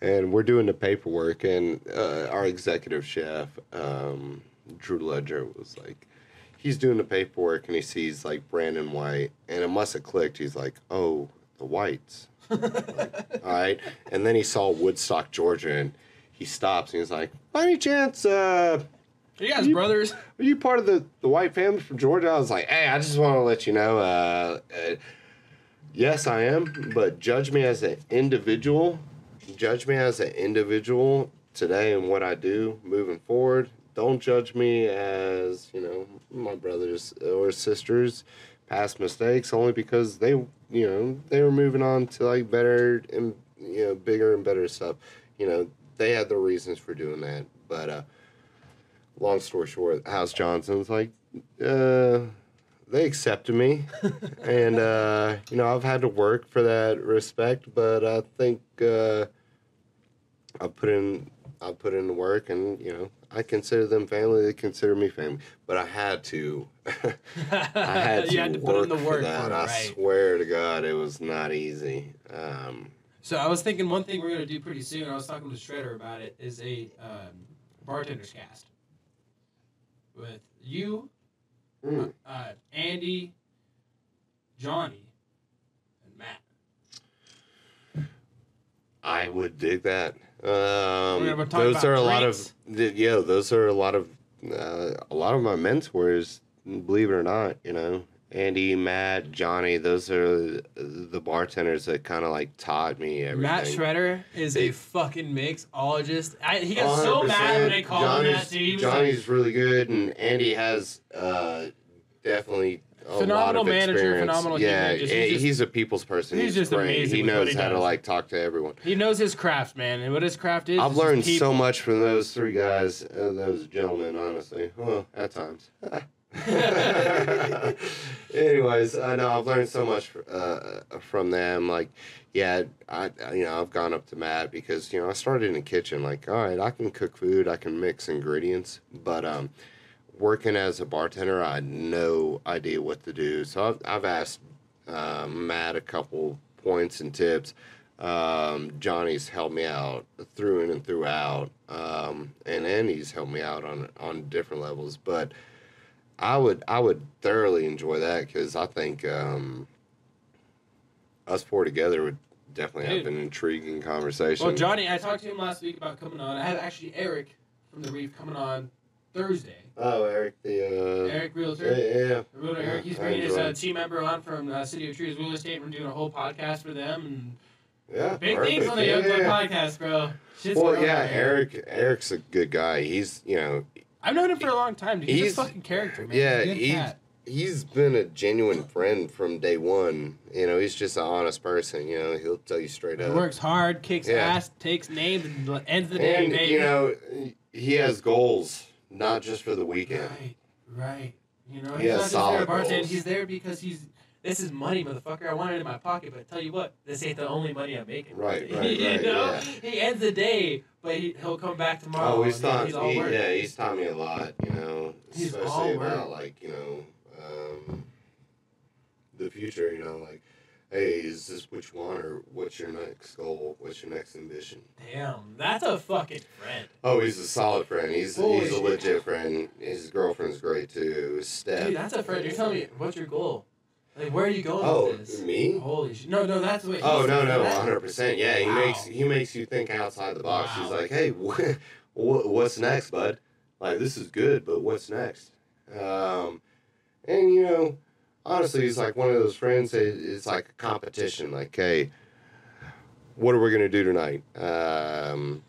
And we're doing the paperwork, and uh, our executive chef, um, Drew Ledger, was like, he's doing the paperwork, and he sees like Brandon White, and it must have clicked. He's like, oh, the Whites. Like, all right. And then he saw Woodstock, Georgia, and he stops and he's like, by any chance, uh, Are you guys You- brothers? are you part of the, the white family from Georgia? I was like, hey, I just want to let you know, uh, uh, yes, I am, but judge me as an individual. Judge me as an individual today and what I do moving forward. Don't judge me as, you know, my brothers or sisters past mistakes only because they, you know, they were moving on to like better and, you know, bigger and better stuff. You know, they had their reasons for doing that. But, uh, long story short, House Johnson's like, uh, they accepted me, and uh, you know I've had to work for that respect, but I think uh, I put in I put in the work, and you know I consider them family. They consider me family, but I had to. I had to, had to work put in the for work that. for it, I swear to God, it was not easy. Um, So I was thinking one thing we're gonna do pretty soon. I was talking to Shredder about it. Is a um, bartender's cast with you, mm. uh, Andy, Johnny, and Matt. I would dig that. Um, those about are a lot of th- yeah. Those are a lot of uh, a lot of my mentors. Believe it or not, you know, Andy, Matt, Johnny. Those are the bartenders that kind of like taught me everything. Matt Shredder is a They- fucking mixologist. I, he got so mad when they called him Johnny's, that too. He was Johnny's really good, and Andy has uh, definitely. A Phenomenal lot of manager, experience. phenomenal Yeah, human, just- and he's just- he's a people's person. he's He's, just great. amazing He knows he how to like talk to everyone. he knows his craft, man, and what his craft is. I've is learned so much from those three guys, uh, those gentlemen, honestly. Well, at times. Anyways, I know I've learned so much uh, from them. Like, yeah, I you know I've gone up to Matt because you know I started in the kitchen. Like, all right, I can cook food, I can mix ingredients, but um, working as a bartender, I had no idea what to do. So I've I've asked uh, Matt a couple points and tips. Um, Johnny's helped me out through and throughout, um, and Andy's helped me out on on different levels. But I would I would thoroughly enjoy that because I think um, us four together would definitely have an intriguing conversation. Well, Johnny, I talked to him last week about coming on. I have actually Eric from the Reef coming on Thursday. Oh, Eric, the uh, Eric yeah, Realtor. yeah, The Realtor Yeah, Eric, he's bringing his uh, team member on from uh, City of Trees Real Estate. We're doing a whole podcast for them and yeah. big perfect. things on the yeah, Young yeah. podcast, bro. Shit's Well, yeah. Eric. Eric's a good guy. He's you know I've known him for a long time. Dude. He's, He's- a fucking character, man. yeah, he's he's- he's been a genuine friend from day one. You know, he's just an honest person. You know, he'll tell you straight He up. works hard, kicks Yeah. ass, takes names, and ends the day, and baby. you know, he has goals, not just for the weekend. Right, right. You know, He he's not just there solid to bartend. goals. He's there because he's. This is money, motherfucker. I want it in my pocket, but tell you what, this ain't the only money I'm making. Right, right, you right, know, yeah. he ends the day, but he, he'll come back tomorrow. Oh, he's taught he's he, yeah, he's taught me a lot. You know, He's all especially about like you know um, the future. You know, like, hey, is this what you want, or what's your next goal? What's your next ambition? Damn, that's a fucking friend. Oh, he's a solid friend. He's Holy he's a legit friend. His girlfriend's great too. Steph. Dude, that's a friend. You're telling me, what's your goal? Like, where are you going Oh, with this? me? Holy shit. No, no, that's what. Oh no no one hundred percent yeah he Wow. makes he makes you think outside the box. He's like, hey, wh- wh- what's next, bud? Like this is good, but what's next? Um, and you know, honestly, he's like one of those friends. That it's like a competition. Like, hey, what are we gonna do tonight? Um,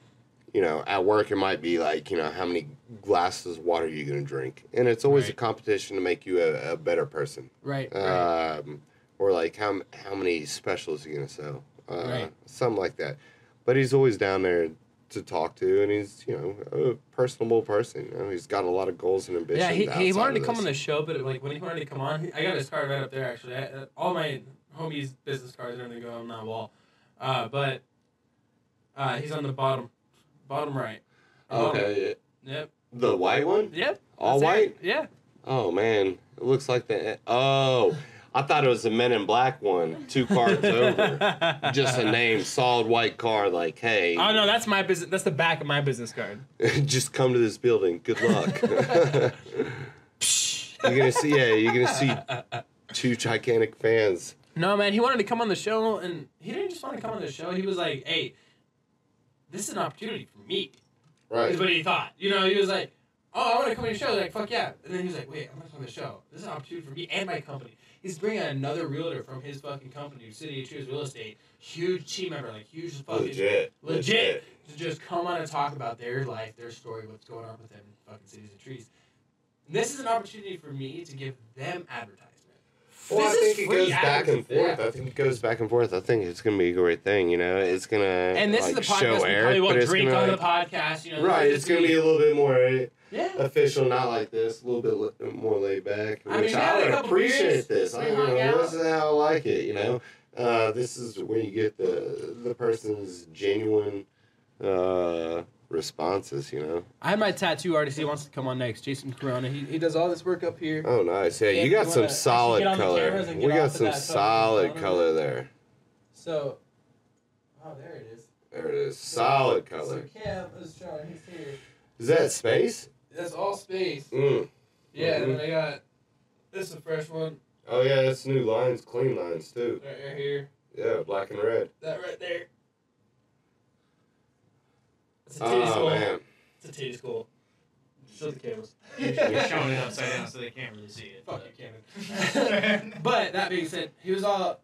you know, at work it might be like, you know, how many glasses of water are you going to drink? And it's always a competition to make you a, a better person. Right. right. Um, or like how how many specials are you going to sell? Uh, Right. Something like that. But he's always down there to talk to, and he's you know a personable person. You know, he's got a lot of goals and ambitions. Yeah, he, he wanted to come on the show, but like when he wanted to come on, he- I got his card right up there. Actually, I, uh, all my homies' business cards are gonna go on that wall. Uh, but uh, he's on the bottom, bottom right. Okay, Yep. the white one. Yep. All that's it. white? Yeah. Oh man, it looks like the. Oh, I thought it was the Men in Black one. Two cards over. Just a name, solid white card. Like, hey, Oh no, that's my business. That's the back of my business card. just come to this building. Good luck. you're gonna see, yeah, you're gonna see two gigantic fans. No man, he wanted to come on the show, and he didn't just want to come on the show. He was like, "Hey, this is an opportunity for Right. Is what he thought. You know, he was like, "Oh, I want to come on your show." Like, fuck yeah! And then he was like, "Wait, I'm not on the show. This is an opportunity for me and my company." He's bringing another realtor from his fucking company, City of Trees Real Estate, huge team member, like huge fucking Legit. legit, to just come on and talk about their life, their story, what's going on with them in fucking City of Trees. And this is an opportunity for me to give them advertisement. Well, This I is think it goes back and advertisement. forth. I think it goes back and forth. I think it's gonna be a great thing. You know, it's gonna And this like, is the podcast show we Eric, probably but won't it's drink gonna, on the podcast. You know, Right, it's gonna be a little bit more yeah. official, not like this, a little bit li- more laid back, I which mean, I would appreciate beers, this. I you hung know, this is how I like it. You know, uh, this is where you get the the person's genuine uh, responses. You know. I had my tattoo artist. He wants to come on next. Jason Corona. He, he does all this work up here. Oh, nice. Yeah, you got some solid actually get on the color. We got some solid color there. So, oh, there it is. There it is. Solid color. So Cam is. He's here. Is that space? That's all space. Mm. Yeah, and Mhm. then I got this is a fresh one Oh yeah, that's new lines, clean lines too. right, right here. Yeah, black and red. That right there. It's a Oh titty skull. man. It's a titty skull. Show the cameras. You're showing it upside down so they can't really see it. Fuck you, Cameron. but that being said, he was all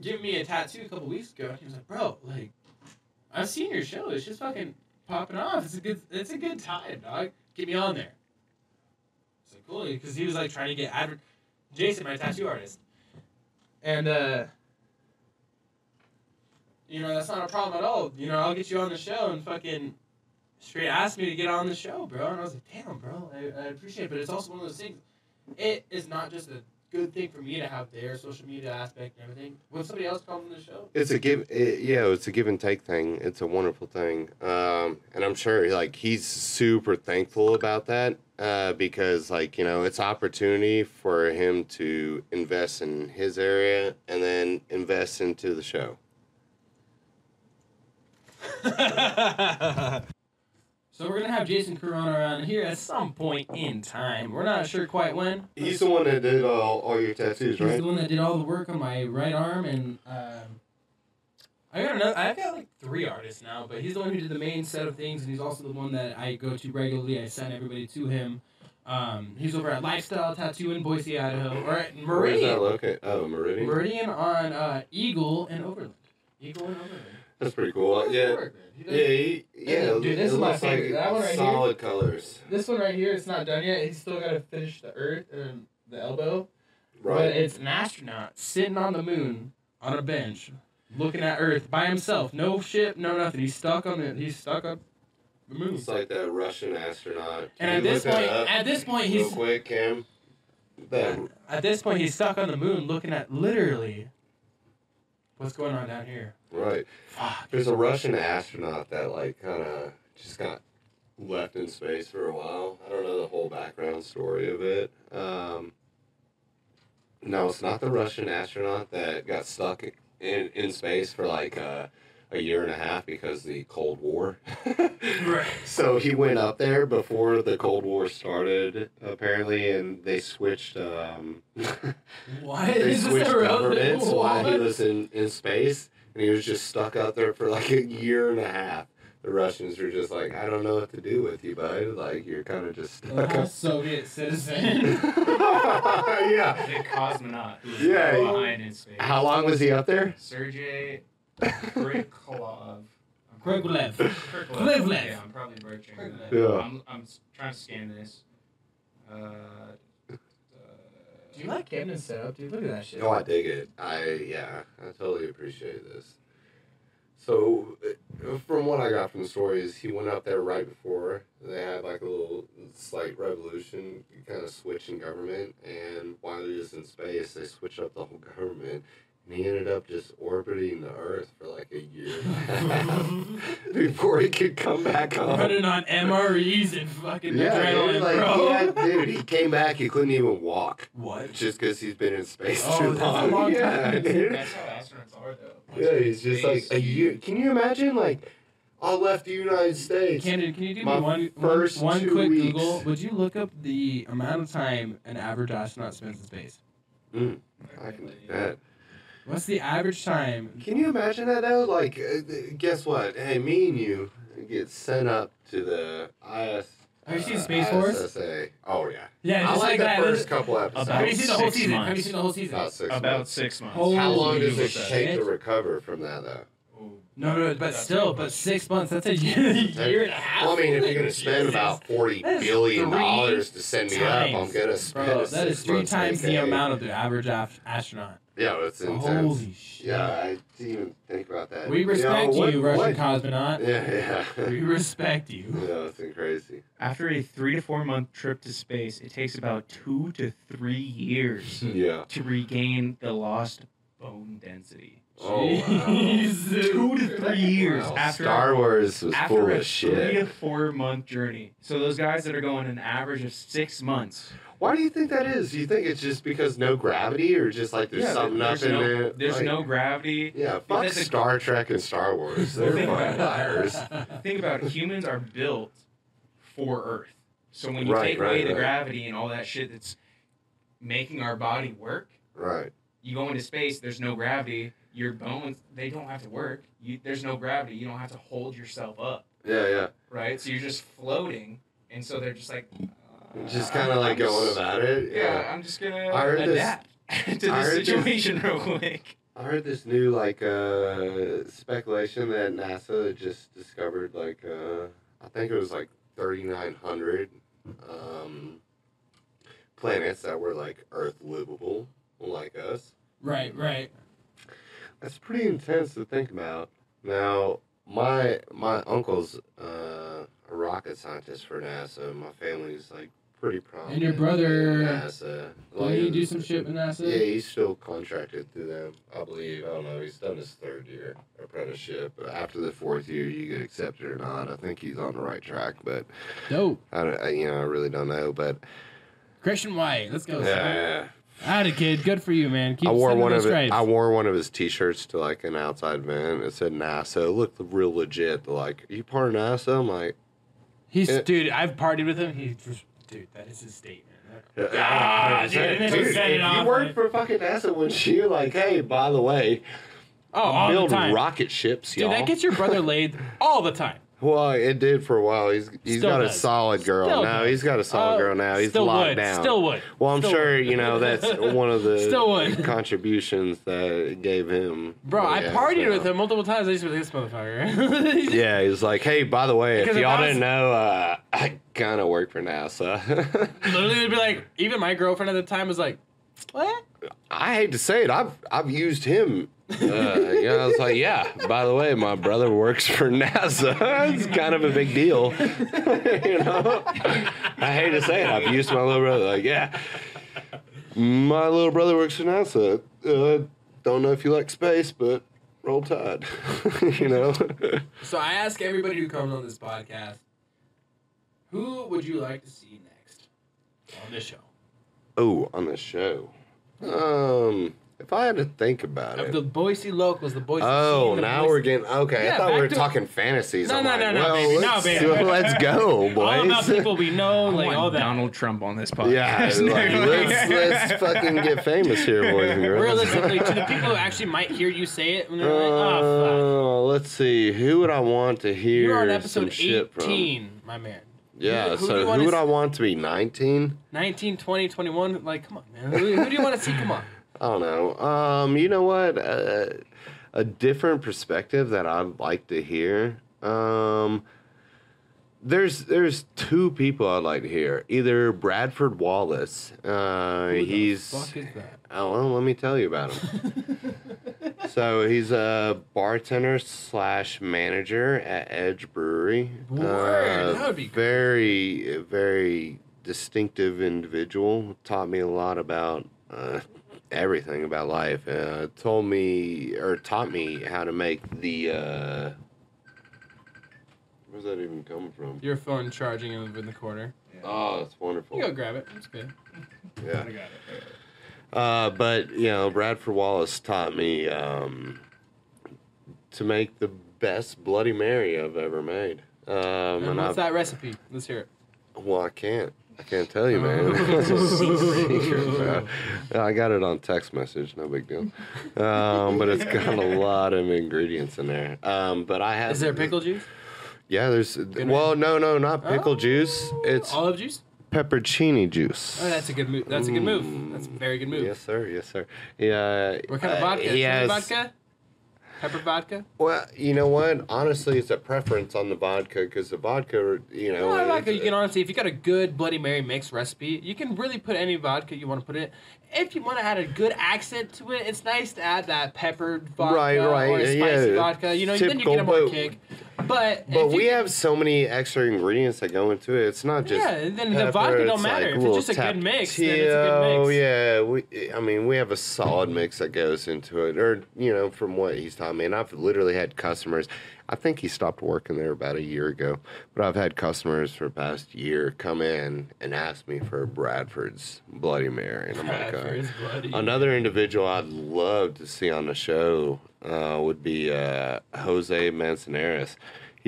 giving me a tattoo a couple weeks ago. and He was like, "Bro, like, I've seen your show. It's just fucking popping off. It's a good, it's a good time, dog. Get me on there." It's like cool because he was like trying to get adver- Jason, my tattoo artist, and uh, you know that's not a problem at all. You know, I'll get you on the show and fucking straight asked me to get on the show, bro. And I was like, damn, bro, I, I appreciate it. But it's also one of those things. It is not just a good thing for me to have their social media aspect and everything. When somebody else comes on the show, It's a give, it, yeah. It's a give and take thing. It's a wonderful thing, um, and I'm sure like he's super thankful about that uh, because like you know it's opportunity for him to invest in his area and then invest into the show. so we're gonna have Jason Corona around here at some point in time. We're not sure quite when. He's the one that did all, all your tattoos, He's right? He's the one that did all the work on my right arm, and um, I got another. I've got like three artists now, but he's the one who did the main set of things, and he's also the one that I go to regularly. I send everybody to him. Um, he's over at Lifestyle Tattoo in Boise, Idaho, or at Where's that Meridian. located? Oh, Meridian. Meridian on uh, Eagle and Overland. Eagle and Overland. That's pretty cool. Yeah, work, man. He yeah, he, yeah. Dude, it this is my looks like favorite. That one right here? solid colors. This one right here, it's not done yet. He's still got to finish the earth and the elbow. But Right. it's an astronaut sitting on the moon on a bench, looking at Earth by himself. No ship, no nothing. He's stuck on the. He's stuck on the moon. It's like that Russian astronaut. And at this point, at this point, he's real quick, Cam. That at this point he's stuck on the moon, looking at literally what's going on down here. Right. Fuck. There's a Russian astronaut that like kind of just got left in space for a while. I don't know the whole background story of it. Um, no, it's not the Russian astronaut that got stuck in in space for like uh, a year and a half because the Cold War. Right. So he went up there before the Cold War started, apparently, and they switched. Um, Why they is this switched governments while he was in, in space, and he was just stuck out there for like a year and a half. The Russians were just like, I don't know what to do with you, bud. Like you're kind of just stuck. Up. Soviet citizen. yeah. The cosmonaut who was Yeah, behind in space. How long was he up there? Sergei Krikov. I'm Kruglev. Kirk Live left. left. Yeah, I'm probably butchering that. Yeah. I'm, I'm trying to scan this. Uh, Do you like Camden's setup, dude? Look at that shit. Oh, I dig it. I yeah, I totally appreciate this. So, uh, from what I got from the stories, he went up there right before they had like a little slight revolution, kind of switch in government, and while he was in space, they switched up the whole government. And he ended up just orbiting the Earth for like a year and a half before he could come back home. Running on MREs and fucking Yeah, adrenaline, dude, like, bro. he had, dude, he came back, he couldn't even walk. What? Just because he's been in space Oh, too long. long yeah, time. dude. that's how astronauts are, though. Once Yeah, he's just like a year. Can you imagine? Like, I left the United States. Camden, can you do My me one, first one, one quick weeks. Google? Would you look up the amount of time an average astronaut spends in space? Mm, I can do that. What's the average time? Can you imagine that though? Like, uh, guess what? Hey, me and you get sent up to the IS. Have you seen uh, Space Force? ISSA. Oh yeah. Yeah, I just like, like the that. first couple episodes. About Have you seen the whole six season? Have you seen the whole season? About six About months. six months. How long does it take to recover from that though? Ooh. No, no, but still, but six months. That's a year, year and a half. Well, I mean, if you're gonna spend Jesus. about forty That is billion three dollars to send me up, I'm gonna spend Bro, a that is three times the amount of the average af- astronaut. Yeah, it's intense. Holy shit. Yeah, I didn't even think about that. We You know, respect what- you, Russian what- cosmonaut. Yeah, yeah. We respect you. yeah, it's crazy. After a three to four month trip to space, it takes about two to three years Yeah. to regain the lost bone density. Oh. Jesus. Two to three years Wow, after Star Wars was after full a of three to shit. four month journey. So those guys that are going an average of six months. Why do you think that is? Do you think it's just because no gravity, or just like there's Yeah, something there's up in no, there? There's Like, no gravity. Yeah, fuck a- Star Trek and Star Wars. They're Think liars. Think about it. Humans are built for Earth. So when you Right, take right, away the right. gravity and all that shit that's making our body work, Right. you go into space. There's no gravity. Your bones they don't have to work. You, there's no gravity. You don't have to hold yourself up, Yeah, yeah. right? So you're just floating, and so they're just like. Just uh, kind of like I'm going just- about it. Yeah, Yeah. I'm just gonna I heard this- adapt to I the this- situation real quick. I heard this new like uh speculation that NASA just discovered like uh I think it was like 3900 um planets that were like earth livable like us. Right, right. That's pretty intense to think about. Now, my my uncle's uh, a rocket scientist for NASA. My family's like pretty prominent. And your brother- in NASA. Did he do some shit with NASA? Yeah, he's still contracted through them. I believe. I don't know. He's done his third year apprenticeship. But After the fourth year, you get accepted or not. I think he's on the right track, but Dope. I, don't, I you know I really don't know. But Christian White. Let's go. yeah, Howdy, kid. Good for you, man. Keep I wore one of it. I wore one of his T-shirts to like an outside event. It said NASA. It looked real legit. Like, "Are you part of NASA?" I'm like, He's Yeah. dude. I've partied with him. He's dude. That is his statement. "Ah, dude, and then he dude, set if off, you worked for fucking NASA, wouldn't you like, hey, by the way, Oh, all the build rocket ships, Dude, y'all. Dude, that gets your brother laid all the time. Well, it did for a while. He's he's Still got a solid girl Still now. does. He's got a solid Uh, girl now. He's still locked would. down. Still would. Well, I'm Still sure would. you know that's one of the Still would. contributions that gave him. Bro, I partied now. with him multiple times. I used to be like, this motherfucker. Yeah, he's like, hey, by the way, Because if if y'all I was- didn't know, uh, I kind of work for NASA. Literally would be like, even my girlfriend at the time was like, what? I hate to say it, I've I've used him. Uh, you know, I was like, yeah. By the way, my brother works for NASA. it's kind of a big deal. you know, I hate to say it, I've used my little brother. Like, yeah, my little brother works for NASA. Uh, don't know if you like space, but roll tide. you know. So I ask everybody who comes on this podcast, who would you like to see next on this show? Oh, on the show. Um, if I had to think about Of it. the Boise locals, the Boise. Oh, scene, the now Boise- we're getting okay. Yeah, I thought we back were to- talking fantasies. No, I'm no, like, no, no, well, baby. No, let's, baby. let's go, boys. All about people we know, I like want all that. Donald Trump on this podcast. Yeah, like, let's let's fucking get famous here, boys and girls. Realistically, to the people who actually might hear you say it, when they're like, oh, Uh, let's see. Who would I want to hear You're on some episode shit from? 18, my man. Yeah. Who- who do so you who wanna would s- I want to be? Nineteen? 19, 20, 21. Like, come on, man. Who, who do you want to see? Come on. I don't know. Um, you know what? Uh, a different perspective that I'd like to hear. Um, there's there's two people I'd like to hear. Either Bradford Wallace. Uh, he's. fuck is that? Oh, well, let me tell you about him. so he's a bartender slash manager at Edge Brewery. Word, that would be very very distinctive individual. Taught me a lot about uh, everything about life. Uh, told me or taught me how to make the. Uh, where's that even come from? Your phone charging in the, in the corner. Oh, that's wonderful. You go grab it. It's good. Yeah. I got it. Uh, but you know, Bradford Wallace taught me um, to make the best Bloody Mary I've ever made. Um, And and what's I've, that recipe? Let's hear it. well, I can't. I can't tell you, man. It's a secret, bro. I got it on text message. No big deal. Um, but it's got a lot of ingredients in there. Um, but I have. Is there pickle juice? Yeah, there's. Well, no, no, not pickle Oh. juice. It's Olive juice? peppercini juice. Oh, that's a good move. That's a good move. That's a very good move. Yes, sir. Yes, sir. Yeah. What kind of uh, vodka? Has, vodka? Pepper vodka? Well, you know what? Honestly, it's a preference on the vodka because the vodka, you know, No, vodka, you can honestly, if you got a good Bloody Mary mix recipe, you can really put any vodka you want to put in. If you want to add a good accent to it, it's nice to add that peppered vodka Right, right, or spicy yeah, vodka. You know, then you get a more but- kick. But But you we get- have so many extra ingredients that go into it. It's not just Yeah, then the vodka don't matter. If it's just a good mix, then it's a good mix. Yeah, we. I mean, we have a solid mix that goes into it, or you know, from what he's taught me, and I've literally had customers. I think he stopped working there about a year ago, but I've had customers for the past year come in and ask me for Bradford's Bloody Mary, and I'm like, uh, Bloody Another individual I'd love to see on the show uh, would be uh, Jose Manzanares.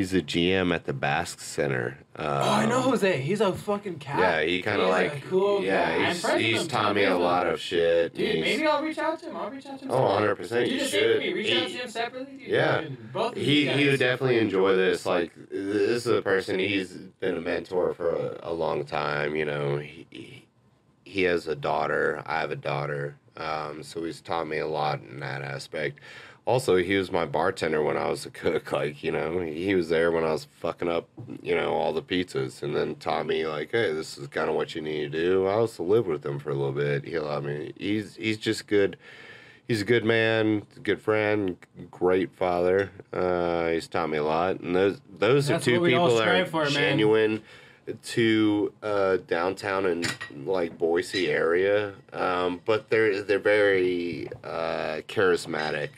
He's the GM at the Basque Center. Uh, Oh, I know Jose. He's a fucking cat. Yeah, he kind of like cool yeah, guy. He's, he's taught me a lot of shit. Dude, He's- maybe I'll reach out to him. I'll reach out to him. Oh, 100%, you the should. me. Reach He- out to him separately. Dude. Yeah. Both he he would definitely enjoy this. Like this is a person he's been a mentor for a, a long time. You know, he he- he has a daughter. I have a daughter. Um, so he's taught me a lot in that aspect. Also, he was my bartender when I was a cook. Like you know, he was there when I was fucking up, you know, all the pizzas, and then taught me like, hey, this is kind of what you need to do. I also lived with him for a little bit. He allowed me. He's he's just good he's a good man, good friend, great father. Uh, he's taught me a lot, and those those That's are two what we all people that are for, man. genuine to uh, downtown and like Boise area. Um, but they're they're very uh, charismatic.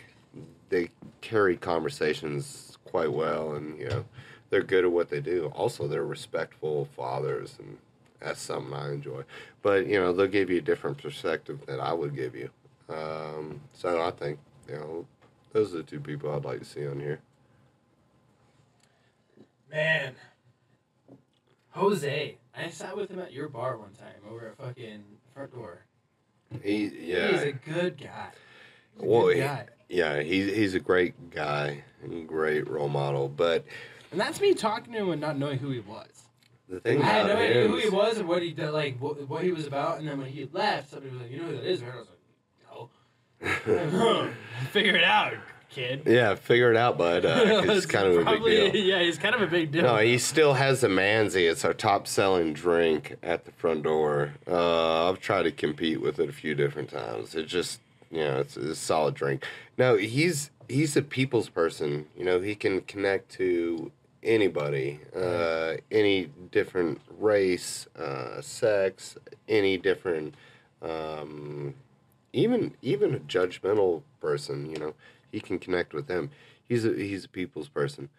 They carry conversations quite well, and you know they're good at what they do. Also, they're respectful fathers, and that's something I enjoy. But you know they'll give you a different perspective that I would give you. Um, so I think you know those are the two people I'd like to see on here. Man. Jose. I sat with him at your bar one time over at fucking front door. He He's yeah a good guy. He's a Well, good guy. Yeah he's he's a great guy and great role model. But And that's me talking to him and not knowing who he was. the thing I had about no idea who he was and what he did, like what, what he was about. And then when he left, somebody was like, "You know who that is?" And I was like, "No." Figure it out, kid. yeah, figure it out, bud. Uh, it's kind of a big deal. Yeah, he's kind of a big deal. No, he still has the Manzi. It's our top selling drink at the front door. Uh, I've tried to compete with it a few different times. It just, you know, it's, it's a solid drink. No, he's he's a people's person. You know, he can connect to anybody, uh, any different race, uh, sex, any different, um, even even a judgmental person. You know, he can connect with them. He's a he's a people's person.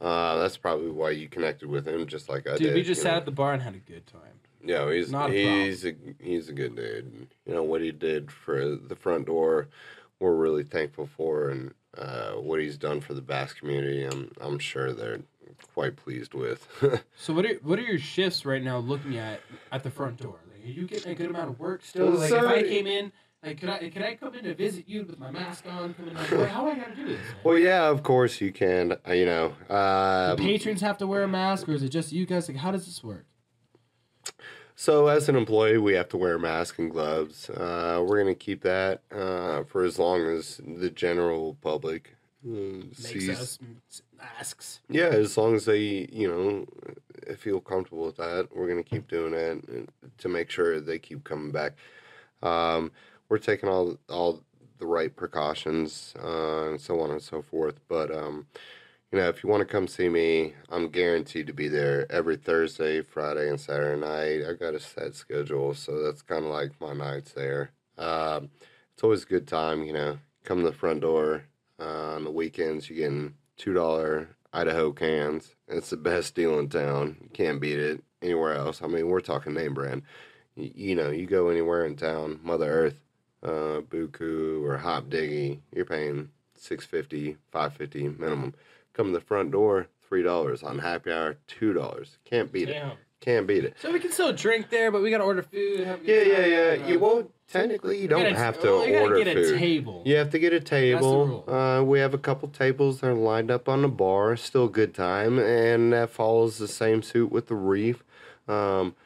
Uh, that's probably why you connected with him, just like I Dude, did. we just sat know? at the bar and had a good time. Yeah, he's Not a he's a he's a good dude. You know what he did for the front door, we're really thankful for, and uh, what he's done for the Basque community. I'm I'm sure they're quite pleased with. So what are what are your shifts right now looking at at the front door? Like, are you getting a good amount of work still? Like if I came in, like could I could I come in to visit you with my mask on? Come in, like, how do I gotta do this? man? well, yeah, of course you can. Uh, you know, um, patrons have to wear a mask, or is it just you guys? Like, how does this work? So as an employee, we have to wear a mask and gloves. Uh, we're gonna keep that uh, for as long as the general public uh, sees. us masks. Yeah, as long as they, you know, feel comfortable with that, we're gonna keep doing it to make sure they keep coming back. Um, we're taking all all the right precautions, uh, and so on and so forth. But um, you know, if you want to come see me, I'm guaranteed to be there every Thursday, Friday, and Saturday night. I got a set schedule, so that's kind of like my nights there. Um, it's always a good time, you know. Come to the front door uh, on the weekends. You're getting two dollar Idaho cans. It's the best deal in town. You can't beat it anywhere else. I mean, we're talking name brand. You, you know, you go anywhere in town, Mother Earth, uh, Buku or Hop Diggy, you're paying six fifty, five fifty minimum. Come to the front door, three dollars. On happy hour, two dollars. Can't beat it. Can't beat it. So we can still drink there, but we gotta order food. Have Yeah, yeah, yeah. uh, You won't. Technically, you don't gotta- have to well, you gotta order get food. a table. You have to get a table. rule. Uh, we have a couple tables that are lined up on the bar. Still a good time, and that follows the same suit with the reef. Um,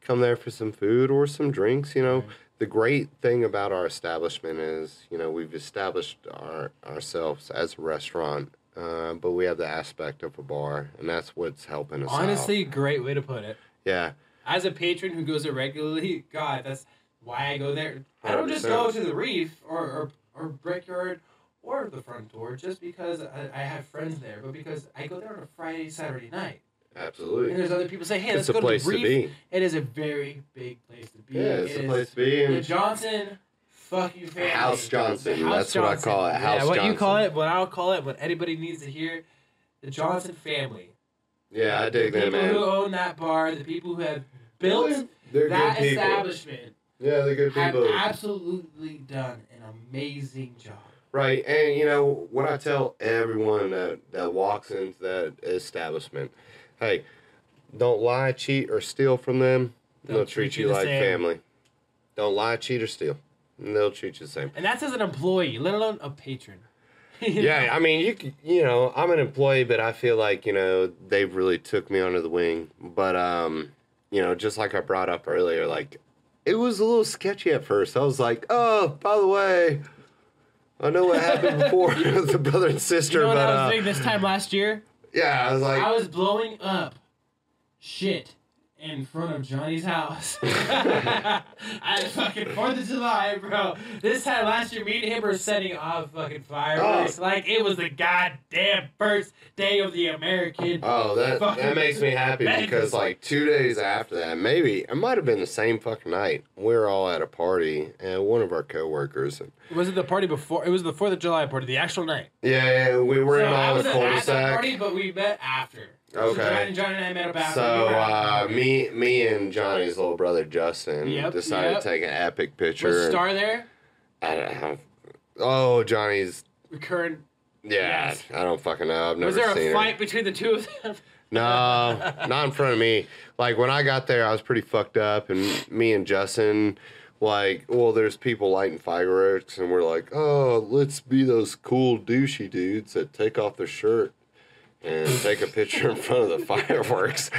come there for some food or some drinks. You know, Right. the great thing about our establishment is, you know, we've established our ourselves as a restaurant, uh, but we have the aspect of a bar, and that's what's helping us out. Honestly, great way to put it. yeah. As a patron who goes there regularly, God, that's why I go there. I don't just go to the reef or or, or Brickyard or the front door just because I, I have friends there, but because I go there on a Friday, Saturday night. Absolutely. And there's other people say, hey, It's let's a go place to the to reef. be. It is a very big place to be. Yeah, it's It a place to be. The Johnson, fuck you family. House Johnson. House That's what I call it, House yeah, what you call it, what I'll call it, what anybody needs to hear. The Johnson family. yeah, I dig the that, people who own that bar, the people who have built They're that good establishment Yeah, they're good have people. absolutely done an amazing job. Right, and you know what I tell everyone that that walks into that establishment, hey, don't lie, cheat, or steal from them. They'll, treat, you the like same. family. Don't lie, cheat, or steal. And they'll treat you the same. And that's as an employee, let alone a patron. yeah, I mean, you you know, I'm an employee, but I feel like you know they really took me under the wing. But um, you know, just like I brought up earlier, like it was a little sketchy at first. I was like, oh, by the way, I know what happened before with the brother and sister, You know what but I was uh, doing this time last year? yeah, I was like, I was blowing up shit in front of Johnny's house. At fucking 4th of July, bro. This time last year, me and him were setting off fucking fireworks. Oh. Like it was the goddamn first day of the American. Oh, that that makes me happy because like two days after that, maybe it might have been the same fucking night. We were all at a party, and one of our coworkers, Was it the party before? It was the 4th of July party, the actual night. yeah, yeah we were so in I all the cul-de-sac. party, but we met after. Okay. So Johnny, Johnny and I met. So We were at the uh, me, me and Johnny's little brother Justin Yep, decided yep. to take an epic picture. was Star there? I don't know. Oh, Johnny's. Recurrent. Yeah, Yes. I don't fucking know. I've never Was there a her. fight between the two of them? No, not in front of me. Like when I got there, I was pretty fucked up, and me and Justin, like, well, there's people lighting fireworks, and we're like, oh, let's be those cool douchey dudes that take off their shirt and take a picture in front of the fireworks.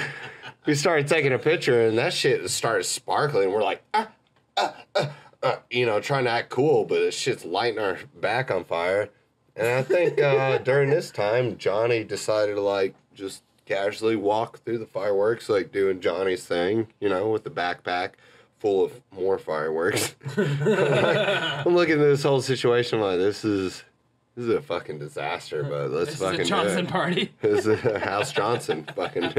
We started taking a picture, and that shit started sparkling. We're like, ah, ah, ah, ah, you know, trying to act cool, but this shit's lighting our back on fire. And I think uh, during this time, Johnny decided to like just casually walk through the fireworks, like doing Johnny's thing, you know, with the backpack full of more fireworks. I'm looking at this whole situation like this is this is a fucking disaster, but let's this fucking is a Johnson party. This is House Johnson fucking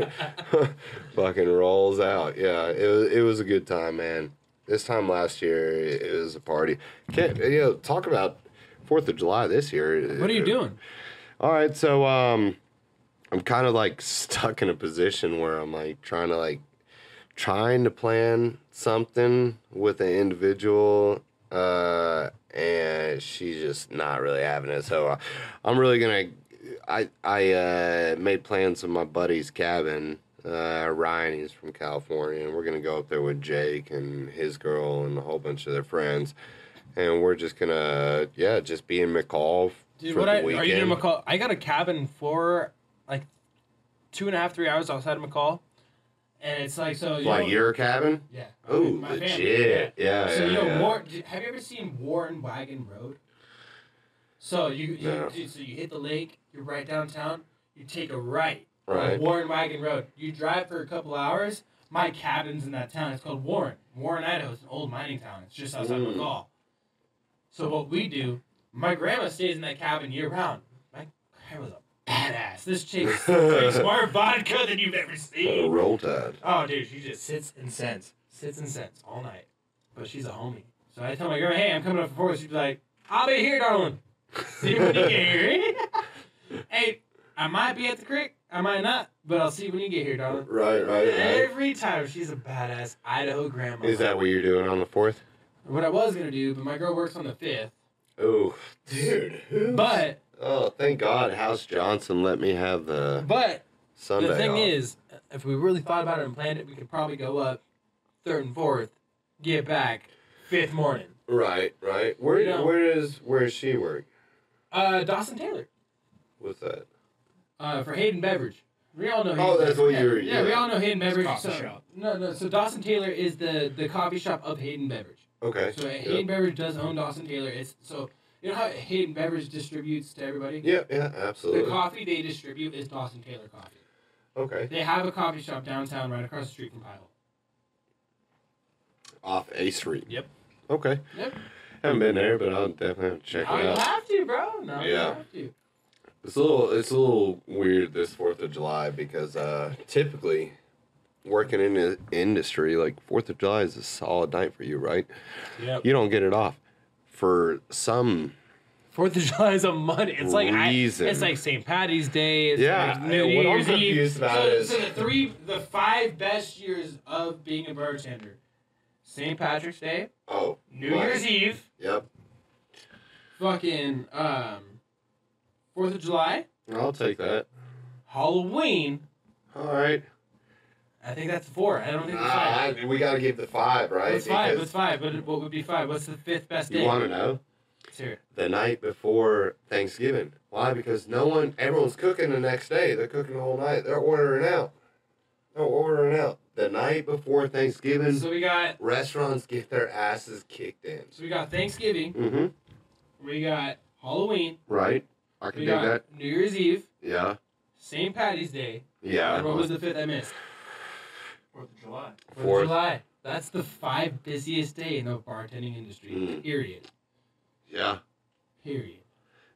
fucking rolls out. Yeah, it was it was a good time, man. This time last year, it, was a party. Can't you know? Talk about Fourth of July this year. What are you doing? All right, so um, I'm kind of like stuck in a position where I'm like trying to like trying to plan something with an individual, uh, and she's just not really having it. So uh, I'm really gonna. I I uh, made plans with my buddy's cabin. Uh, Ryan, he's from California, and we're gonna go up there with Jake and his girl and a whole bunch of their friends, and we're just gonna yeah, just be in McCall Dude, for what the I, are you doing McCall? I got a cabin for like two and a half, three hours outside of McCall, and it's like so. You Like know, your cabin? yeah. Oh, legit. Yeah, So yeah, you know, yeah. Have you ever seen Warren Wagon Road? So you, you No. so you hit the lake, you're right downtown. You take a right. Right. On Warren Wagon Road. You drive for a couple hours. My cabin's in that town. It's called Warren. Warren, Idaho. It's an old mining town. It's just outside Mm. McCall. So what we do, my grandma stays in that cabin year round. My grandma's a badass. This chick drinks more vodka than you've ever seen. Roll Tide. Oh, dude, she just sits and sends, sits and sends all night. But she's a homie. So I tell my girl, hey, I'm coming up for four. She's like, I'll be here, darling. See when you get here. hey, I might be at the creek. I might not, but I'll see when you get here, darling. Right, right, right. Every time she's a badass Idaho grandma. Is that what you're doing on the fourth? what I was gonna do? But my girl works on the fifth. Oh, dude. But oh, thank God, House Johnson let me have the but Sunday. the thing off. is, if we really thought about it and planned it, we could probably go up third and fourth, get back fifth morning. right, right. Where, You know- where is, where does she work? Uh, Dawson Taylor. What's that? Uh, for Hayden Beverage. We all know. Hayden Oh, that's Beverage. what you were- Yeah, we all know Hayden Beverage. coffee so, shop. No, no. So Dawson Taylor is the the coffee shop of Hayden Beverage. Okay. So Yep. Hayden Beverage does own Dawson Taylor. It's so you know how Hayden Beverage distributes to everybody. Yeah, yeah, absolutely. The coffee they distribute is Dawson Taylor coffee. Okay. They have a coffee shop downtown, right across the street from Pyle. Off A Street. Yep. Okay. Yep. Haven't been there, but I'll definitely check Now it you out. have to, bro. No, you Yeah. have to. It's a little it's a little weird this Fourth of July because uh, typically working in the industry like Fourth of July is a solid night for you, right? Yep. You don't get it off for some. Fourth of July is a Monday. It's like I, Reason. it's like St. Patty's Day. It's Yeah, like New and what I'm Year's Eve. confused about so, is- so the three, the five best years of being a bartender: St. Patrick's Day, Oh, New right. Year's Eve, Yep, fucking um, Fourth of July, I'll take that. Halloween. All right. I think that's four. I don't think it's five. I- we got to give the five, right? What's five? What's five? What, what would be five? What's the fifth best You day? You want to know? It. The night before Thanksgiving. Why? Because no one, everyone's cooking the next day. They're cooking the whole night. They're ordering out. They're ordering out. The night before Thanksgiving, So we got restaurants get their asses kicked in. so we got Thanksgiving. Mm-hmm. We got Halloween. Right. I can We dig that. New Year's Eve. Yeah. St. Patty's Day. Yeah. And what was the fifth I missed? Fourth of July. Fourth of July. That's the five busiest day in the bartending industry. Mm. Period. Yeah. Period.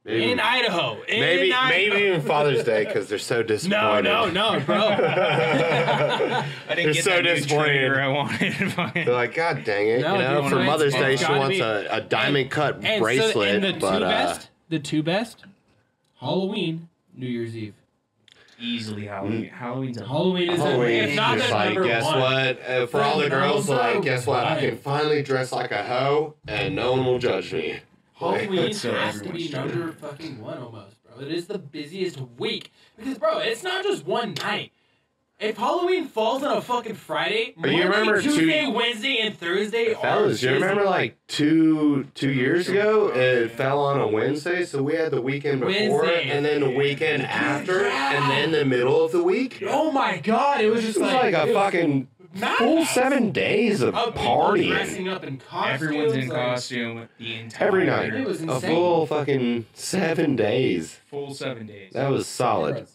Maybe. In Idaho. In maybe, Idaho. maybe even Father's Day because they're so disappointed. no, no, no, bro. I They're get so that disappointed. trainer I wanted. They're like, God dang it! No, you know, dude, for Mother's Day, she wants be- a, a diamond cut and bracelet, so, and the two but uh, best, the two best, Halloween, New Year's Eve. Easily Halloween. Halloween's a Halloween is Halloween if not is the just like, guess one. what? Uh, for all the The girls, number like, guess what? I can finally dress like a hoe, and no one will judge me. Halloween So has to be number fucking one almost, bro. It is the busiest week because, bro, it's not just one night. If Halloween falls on a fucking Friday, But you Monday, remember two- Tuesday, Wednesday, and Thursday Fellas, are you remember like two two years ago, it fell on a Wednesday, so we had the weekend before, Wednesday. and then the weekend after, Yeah. and then the middle of the week. Oh my god, it was just was like, like a it was fucking full seven days of Of partying. dressing up in costumes. Everyone's in like- costume the entire Every night. It was A full fucking seven days. full seven days. That was solid.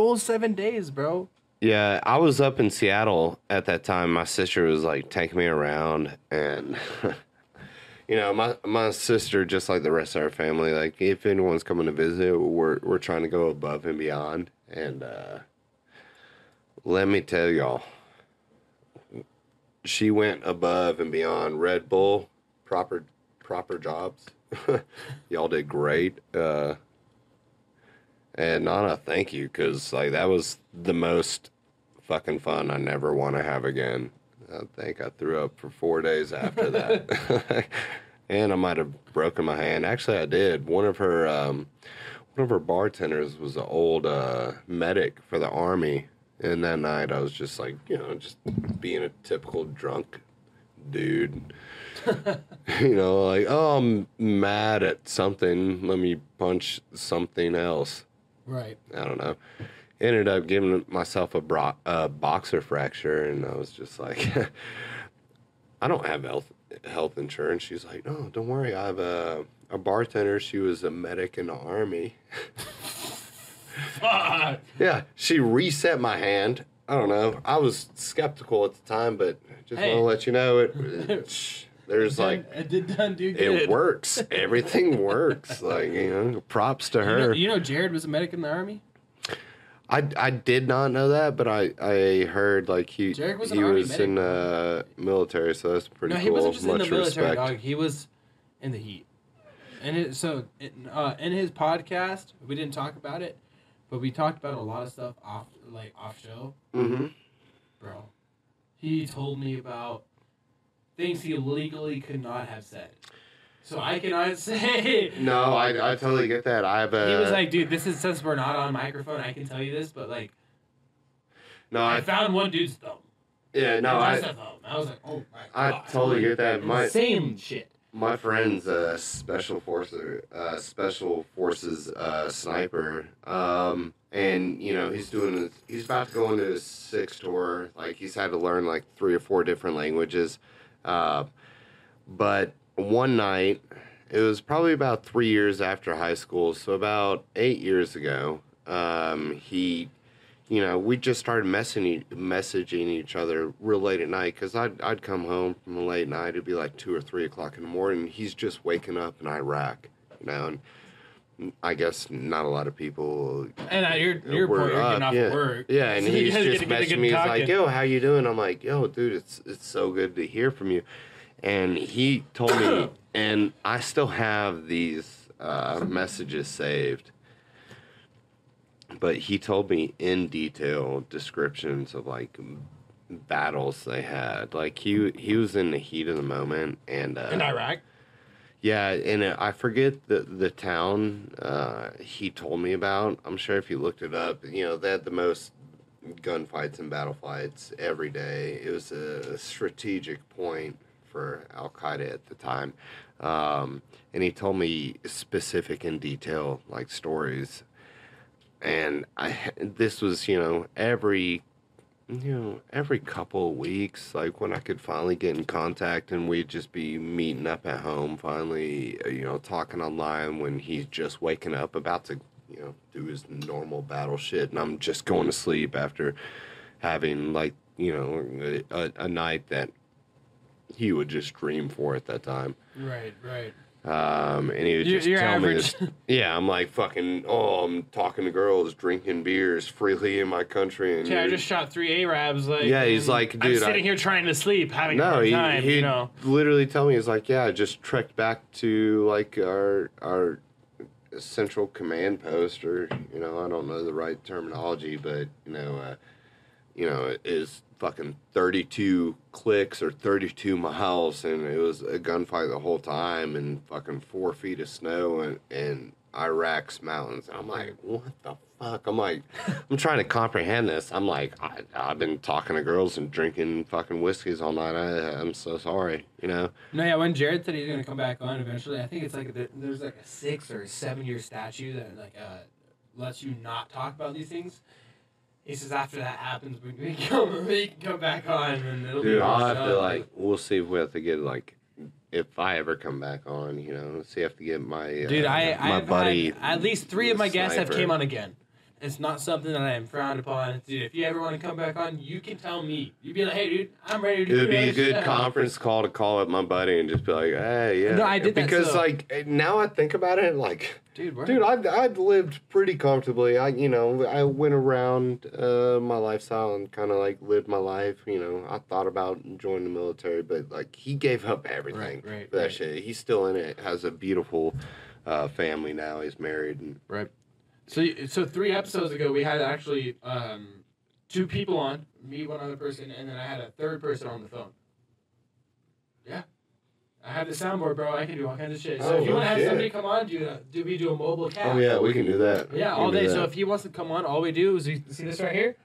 Full seven days, bro. Yeah, I was up in Seattle at that time. My sister was like taking me around, and you know, my my sister, just like the rest of our family, like if anyone's coming to visit, we're we're trying to go above and beyond. And uh, let me tell y'all, she went above and beyond. Red Bull, proper proper jobs. y'all did great. Uh, and not a thank you, because like that was the most fucking fun I never want to have again. I think I threw up for four days after that, and I might have broken my hand. Actually, I did. One of her, um, one of her bartenders was an old uh, medic for the army, and that night I was just like, you know, just being a typical drunk dude. you know, like, oh, I'm mad at something. Let me punch something else. Right. I don't know. Ended up giving myself a, bro- a boxer fracture, and I was just like, I don't have health health insurance. She's like, no, don't worry. I have a a bartender. She was a medic in the army. Fuck. Yeah, she reset my hand. I don't know. I was skeptical at the time, but just Hey. want to let you know it. it- there's like it did done do good. it works. Everything works. Like you know, props to You know, her. you know Jared was a medic in the army. I, I did not know that, but I, I heard like he Jared was he was in uh, military, so that's pretty no, cool. he wasn't just Much in the military, respect. dog. He was in the heat. And it, so it, uh, in his podcast, we didn't talk about it, but we talked about a lot of stuff off, like off show, Mm-hmm. bro. He told me about things he legally could not have said. So I cannot say. No, I, I totally get that. I have a He was like, dude, this is since we're not on microphone, I can tell you this, but like, no, I I found one dude's thumb. yeah, no, I thumb. I was like, oh my god. I god. totally get that. My Insane shit. my friend's a special forces uh, special forces uh, sniper, um, and you know he's doing his, he's about to go into his sixth tour. Like he's had to learn like three or four different languages, uh, but one night it was probably about three years after high school, so about eight years ago. Um, he you know, we just started messaging messaging each other real late at night because I'd I'd come home from a late night. It'd be like two or three o'clock in the morning. He's just waking up in Iraq, you know, and I guess not a lot of people. And at your, your point, you're getting off yeah. work. Yeah, and So he's just messaging me. He's like, "Yo, how you doing?" I'm like, "Yo, dude, it's it's so good to hear from you." And he told me, and I still have these uh, messages saved but he told me in detail descriptions of like battles they had. Like he he was in the heat of the moment, and uh, in Iraq. Yeah, and uh, I forget the the town uh, he told me about. I'm sure if you looked it up, you know they had the most gunfights and battle fights every day. It was a strategic point for Al Qaeda at the time, um, and he told me specific in detail like stories. And I this was you know every you know, every couple of weeks, like when I could finally get in contact and we'd just be meeting up at home, finally, uh, you know, talking online when he's just waking up, about to, you know, do his normal battle shit. And I'm just going to sleep after having, like, you know, a, a night that he would just dream for at that time. Right, right. Um, and he would just you're tell average. me this. Yeah, I'm like fucking. Oh, I'm talking to girls, drinking beers freely in my country, and Yeah, I you're- just shot three Arabs. Like, Yeah, he's like, I'm dude, sitting I- here trying to sleep, having a No, hard he time. he you know, literally tell me he's like, yeah, I just trekked back to like our our central command post, or you know, I don't know the right terminology, but you know, uh, you know, it is fucking thirty two clicks or thirty two miles, and it was a gunfight the whole time, and fucking four feet of snow, and and Iraq's mountains. And I'm like, what the fuck? I'm like, I'm trying to comprehend this. I'm like, I, I've been talking to girls and drinking fucking whiskeys all night. I, I'm so sorry, you know. no, yeah. When Jared said he's gonna come back on eventually, I think it's like there- there's like a six or seven year statute that like uh lets you not talk about these things. He says after that happens, we we can come, we can come back on, and it'll be Dude, all I'll have to like, we'll see if we have to get like, if I ever come back on, you know, see if I have to get my uh, Dude, I my I've buddy. had at least three of my guests have sniper. came on again. It's not something that I am frowned upon. Dude, if you ever want to come back on, you can tell me. You'd be like, hey, dude, I'm ready to do that. It would be a good shit." conference call to call up my buddy and just be like, "Hey, yeah." No, I did that, because so- like now I think about it, like, Dude, we're dude, I've I've lived pretty comfortably. I you know I went around uh, my lifestyle and kind of like lived my life. You know, I thought about joining the military, but like he gave up everything Right, right, for that right. shit. He's still in it. Has a beautiful uh, family now. He's married and Right. So, so three episodes ago, we had actually um, two people on, me, one other person, and then I had a third person on the phone. Yeah. I have the soundboard, bro. I can do all kinds of shit. So Oh, if you want to have somebody come on, do do we do a mobile cast? oh yeah, we can do that. Yeah, all day. So if he wants to come on, all we do is we see this right here.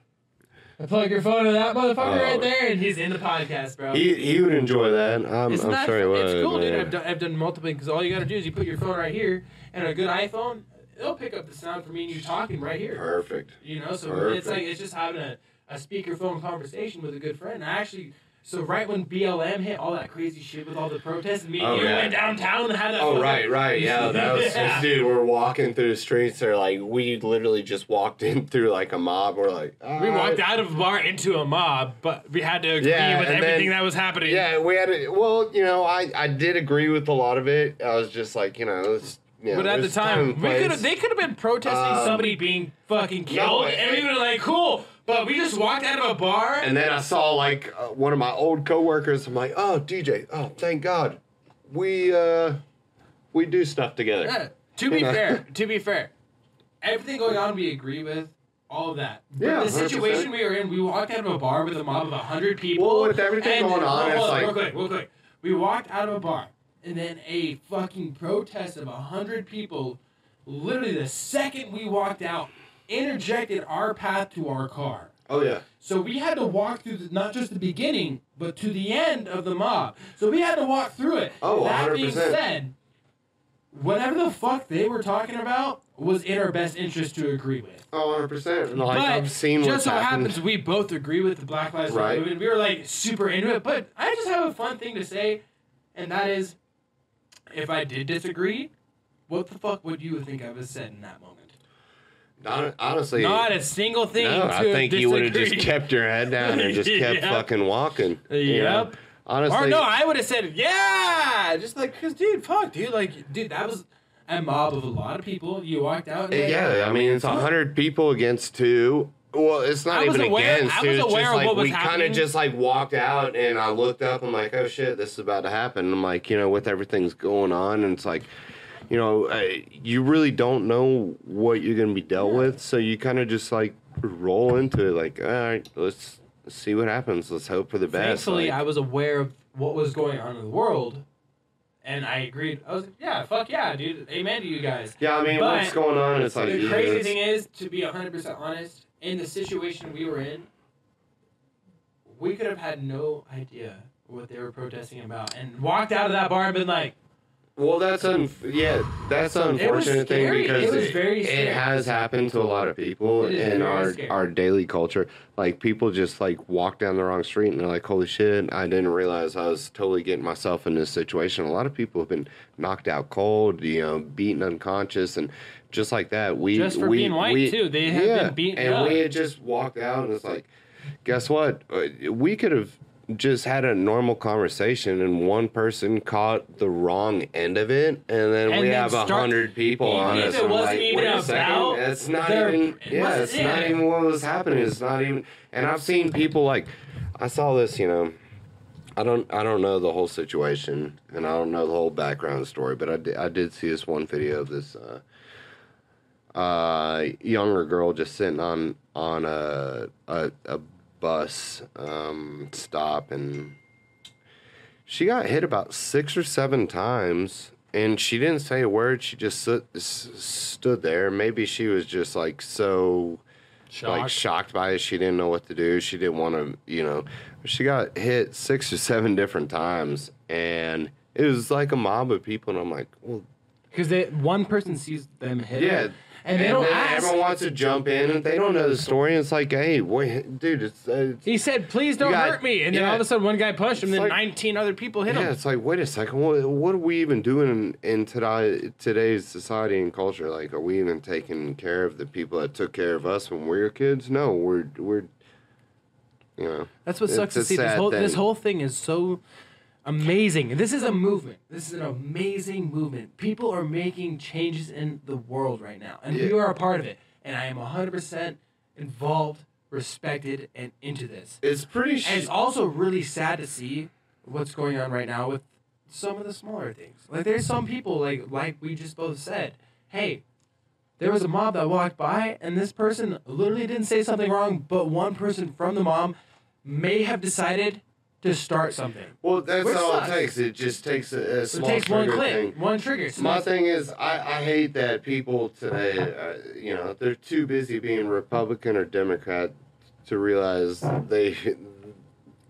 I plug your phone to that motherfucker Oh. right there, and he's in the podcast, bro. he he would enjoy that. I'm, Isn't I'm sure he would. It's cool, dude. I've done, I've done multiple because all you got to do is you put your phone right here, and a good iPhone, it'll pick up the sound for me and you talking right here. Perfect. You know, so Perfect. it's like it's just having a, a speakerphone conversation with a good friend. I actually So right when BLM hit all that crazy shit with all the protests, and me and Oh, you yeah. went downtown and had that. Oh right, right, yeah. That was Yeah. dude. We're walking through the streets. They're like, we literally just walked in through like a mob. We're like, We walked out of a bar into a mob, but we had to agree Yeah, with everything then- that was happening. Yeah, we had it. Well, you know, I I did agree with a lot of it. I was just like, you know, it's, know But at the time time, we could place. they could have been protesting Um, somebody being fucking killed, no, and we would have like, cool. But we just walked out of a bar. And then I saw like uh, one of my old coworkers. I'm like, oh, DJ, oh, thank God, we uh, we do stuff together. Yeah, to be You know? fair, to be fair, everything going on, we agree with all of that. But Yeah, the 100%. situation we were in, we walked out of a bar with a mob of hundred people. Well, with everything and- going on, hold it's on, like- real quick, real quick. We walked out of a bar, and then a fucking protest of hundred people, literally the second we walked out, interjected our path to our car. Oh yeah. So we had to walk through the, not just the beginning, but to the end of the mob. So we had to walk through it. Oh, that being 100%. said, whatever the fuck they were talking about was in our best interest to agree with. Oh, 100 percent. And like but I've seen just what's so happened. happens we both agree with the Black Lives Matter Right. movement. We were like super into it, but I just have a fun thing to say, and that is, if I did disagree, what the fuck would you think I was said in that moment? Hon- Honestly, Not a single thing. no, to I think you would have just kept your head down and just kept Yep. fucking walking. you know? Honestly, Or no, I would have said yeah, just like cause dude, fuck, dude, like dude, that was a mob of a lot of people. You walked out. And eh, like, yeah, I mean it's a hundred people against two. Well, it's not I even aware- against I was aware just of like what was we kind of just like walked out, and I looked up. I'm like, oh shit, this is about to happen. I'm like, you know, with everything's going on, and it's like, you know, uh, you really don't know what you're gonna be dealt with, so you kind of just like roll into it. Like, all right, let's see what happens. Let's hope for the best. Thankfully, Like, I was aware of what was going on in the world, and I agreed. I was like, yeah, fuck yeah, dude, amen to you guys. yeah, I mean, but what's going on? It's like the yeah, crazy it's- thing is, to be hundred percent honest, in the situation we were in, we could have had no idea what they were protesting about, and walked out of that bar and been like. Well, that's un- yeah, that's was unfortunate thing scary. because It was very it, has happened to a lot of people It is in very our scary. our daily culture. Like people just like walk down the wrong street and they're like, "Holy shit! I didn't realize I was totally getting myself in this situation." A lot of people have been knocked out cold, you know, beaten unconscious, and just like that, we Just for we, being white, we- too. They have been beaten and up. we had just walked out and it's like, guess what? Uh, We could have just had a normal conversation and one person caught the wrong end of it and then And we then have a hundred people on us. it wasn't like, even wait a second, about it's not even yeah, it's not even what was happening. It's not even and I've seen people like I saw this, you know, I don't I don't know the whole situation and I don't know the whole background story, but I did, I did see this one video of this uh uh younger girl just sitting on on a a, a bus um stop and she got hit about six or seven times and she didn't say a word she just stood, stood there maybe she was just like so like shocked by it. She didn't know what to do. She didn't want to, you know. She got hit six or seven different times, and it was like a mob of people. And I'm like, well, Because one person sees them hit. yeah. And they don't ask. Everyone wants to jump in, and they don't know the story. And it's like, hey, dude, it's, uh, it's He said, "Please don't got- hurt me," and then yeah. all of a sudden, one guy pushed him, then like- 19 other people hit yeah, him. Yeah, it's like, wait a second, what, what are we even doing in, in today, today's society and culture? Like, are we even taking care of the people that took care of us when we were kids? No, we're we're, you know. That's what sucks to see. This whole this whole thing is so amazing. This is a movement. This is an amazing movement. People are making changes in the world right now, and we Yeah. are a part of it. And I am 100% involved, respected, and into this. It's pretty. Sh- And it's also really sad to see what's going on right now with some of the smaller things. Like there's some people like like we just both said, hey, there was a mob that walked by and this person literally didn't say something wrong, but one person from the mob may have decided to start something. Well, that's Which all sucks. it takes. It just takes a, a small it takes one trigger click, thing. one trigger. So My thing is, I, I hate that people today, uh, you know, they're too busy being Republican or Democrat to realize they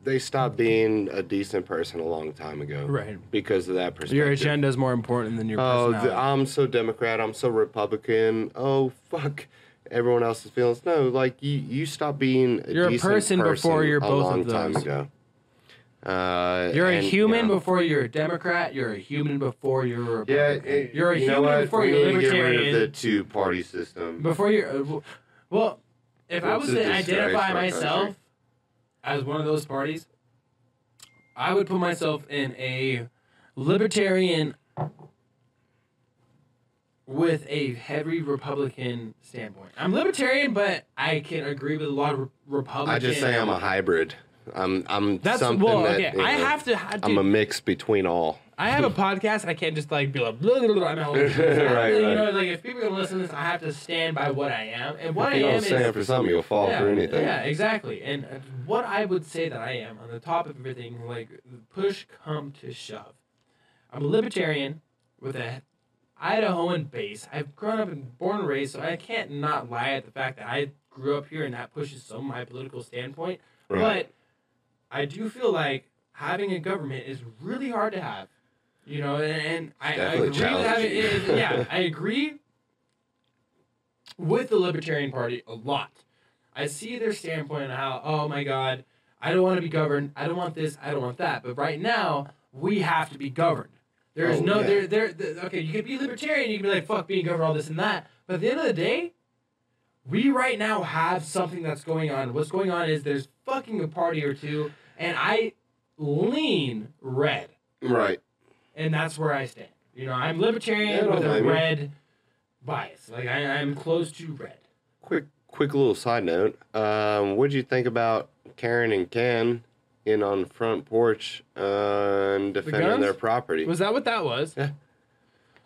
they stopped being a decent person a long time ago. Right. Because of that perspective. Your agenda is more important than your Oh, personality. the, I'm so Democrat. I'm so Republican. Oh, fuck. Everyone else's feelings. No, like you, you stop being a You're a decent person before you're a both long of time those. ago. Uh, You're a and, you human know, before you're a Democrat. You're a human before you're a Yeah, it, you're a you know human what? before we you're need to get rid of the two-party system. Before you're, uh, well, if I was to identify myself country. as one of those parties, I would put myself in a libertarian with a heavy Republican standpoint. I'm libertarian, but I can agree with a lot of re- Republican. I just say I'm a hybrid. I'm I'm That's something well, that okay. you I know, have to. I, I'm a mix between all. I have a podcast. and I can't just like be like, blah, blah, blah, I'm. Right, You right. know, like if people are gonna listen to this, I have to stand by what I am, and what if you I don't am stand is for something, you'll fall yeah, for anything. Yeah, exactly. And uh, what I would say that I am on the top of everything, like push come to shove, I'm a libertarian with a Idahoan base. I've grown up and born and raised, so I can't not lie at the fact that I grew up here and that pushes some of my political standpoint. Right. But I do feel like having a government is really hard to have. You know, and, and I, I agree with having, it is- yeah, I agree with the Libertarian Party a lot. I see their standpoint on how, oh my God, I don't want to be governed. I don't want this. I don't want that. But right now, we have to be governed. There's Oh, no, yeah. there, there, there. Okay, you can be libertarian. You can be like, fuck being governed, all this and that. But at the end of the day, we right now have something that's going on. What's going on is there's fucking a party or two, and I lean red, Right. and that's where I stand. You know, I'm libertarian Yeah, with a red bias. Like I, I'm close to red. Quick, quick little side note. Um, what'd you think about Karen and Ken in on the front porch uh, and defending guns? their property? Was that what that was?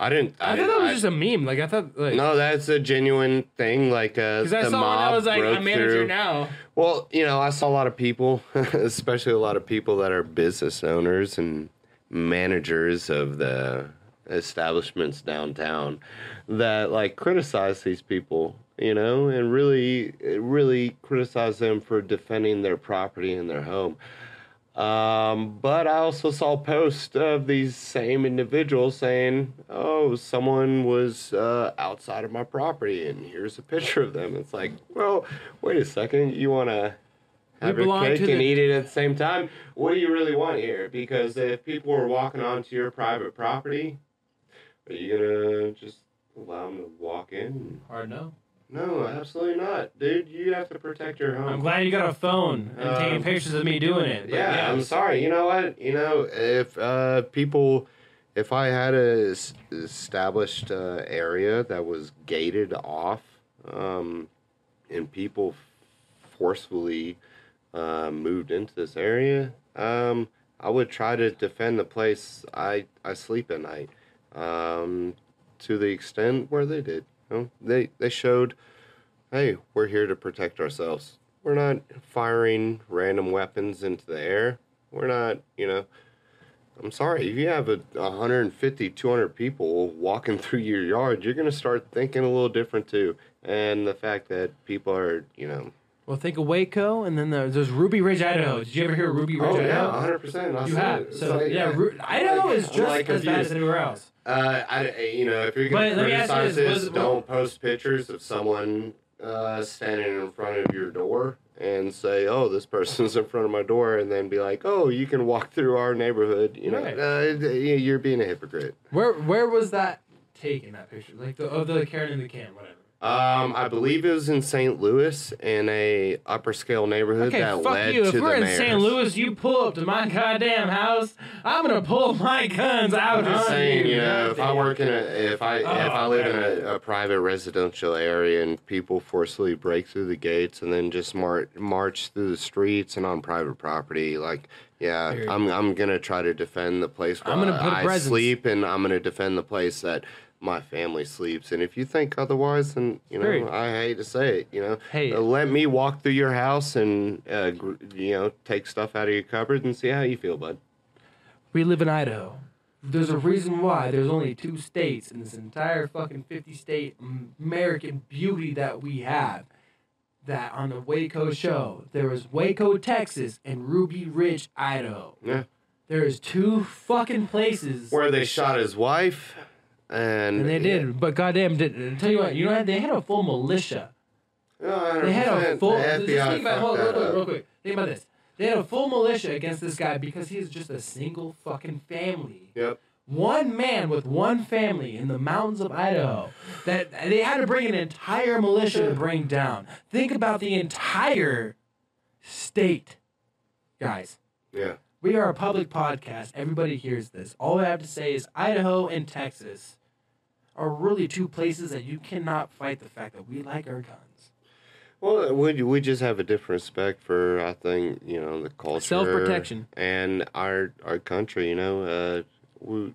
I didn't. I, I, thought that was I- just a meme. Like I thought, like no, that's a genuine thing. Like, uh, because I the saw mob that was like broke a manager through. now. Well, you know, I saw a lot of people, especially a lot of people that are business owners and managers of the establishments downtown that like criticize these people, you know, and really, really criticize them for defending their property and their home. Um, but I also saw posts of these same individuals saying, "Oh, someone was uh, outside of my property, and here's a picture of them." It's like, well, wait a second, you want to have your belong cake and the- eat it at the same time? What do you really want here? Because if people were walking onto your private property, are you gonna just allow them to walk in? Hard no. No, absolutely not, dude. You have to protect your home. I'm glad you got a phone and Um, taking pictures of me doing it. but yeah, I'm sorry. You know what? You know, if uh, people, if I had a s- established uh, area that was gated off, um, and people forcefully uh, moved into this area, um, I would try to defend the place I I sleep at night, um, to the extent where they did. You know, they they showed, hey, we're here to protect ourselves. We're not firing random weapons into the air. We're not, you know. I'm sorry, if you have a 150, 200 people walking through your yard, you're going to start thinking a little different too. And the fact that people are, you know. Well, think of Waco, and then there's, there's Ruby Ridge, Idaho. Did you ever hear of Ruby Ridge, Oh, Idaho? yeah, 100%. I You have. So like, yeah, Ru- Idaho is just like, as bad as anywhere else. Uh, I, you know, if you're going to let me ask you criticize this, this, was- don't post pictures of someone uh, standing in front of your door and say, "Oh, this person's in front of my door," and then be like, "Oh, you can walk through our neighborhood." You know, Right. uh, you're being a hypocrite. Where where was that taken? That picture, like the of the Karen in the can, whatever. Um, I believe it was in St. Louis in a upper scale neighborhood Okay, that fuck led you. to If the we're in mayor's. St. Louis, you pull up to my goddamn house. I'm gonna pull my guns out I'm just saying, you. know, if I work in a, if I, if I Oh, live in a, a private residential area and people forcibly break through the gates and then just march march through the streets and on private property, like, yeah, I'm, I'm gonna try to defend the place where I'm gonna put I presence. sleep and I'm gonna defend the place that my family sleeps. And if you think otherwise, then you know. I hate to say it, you know, Hey. uh, let me walk through your house and, uh, gr- you know, take stuff out of your cupboard and see how you feel, bud. We live in Idaho. There's a reason why there's only two states in this entire fucking 50 state American beauty that we have. That on the Waco show, there was Waco, Texas, and Ruby Ridge, Idaho. Yeah. There is two fucking places. Where they shot his wife. And, and they did, but goddamn, did, tell you what, you know, they had a full militia. Yeah, They had a full. The Just think about, hold, real quick, real quick. Think about this. They had a full militia against this guy because he's just a single fucking family. Yep. One man with one family in the mountains of Idaho that they had to bring an entire militia to bring down. Think about the entire state, guys. Yeah. We are a public podcast. Everybody hears this. All I have to say is Idaho and Texas are really two places that you cannot fight the fact that we like our guns. Well, we we just have a different respect for I think you know the culture, Self-protection. and our our country. You know, uh, we.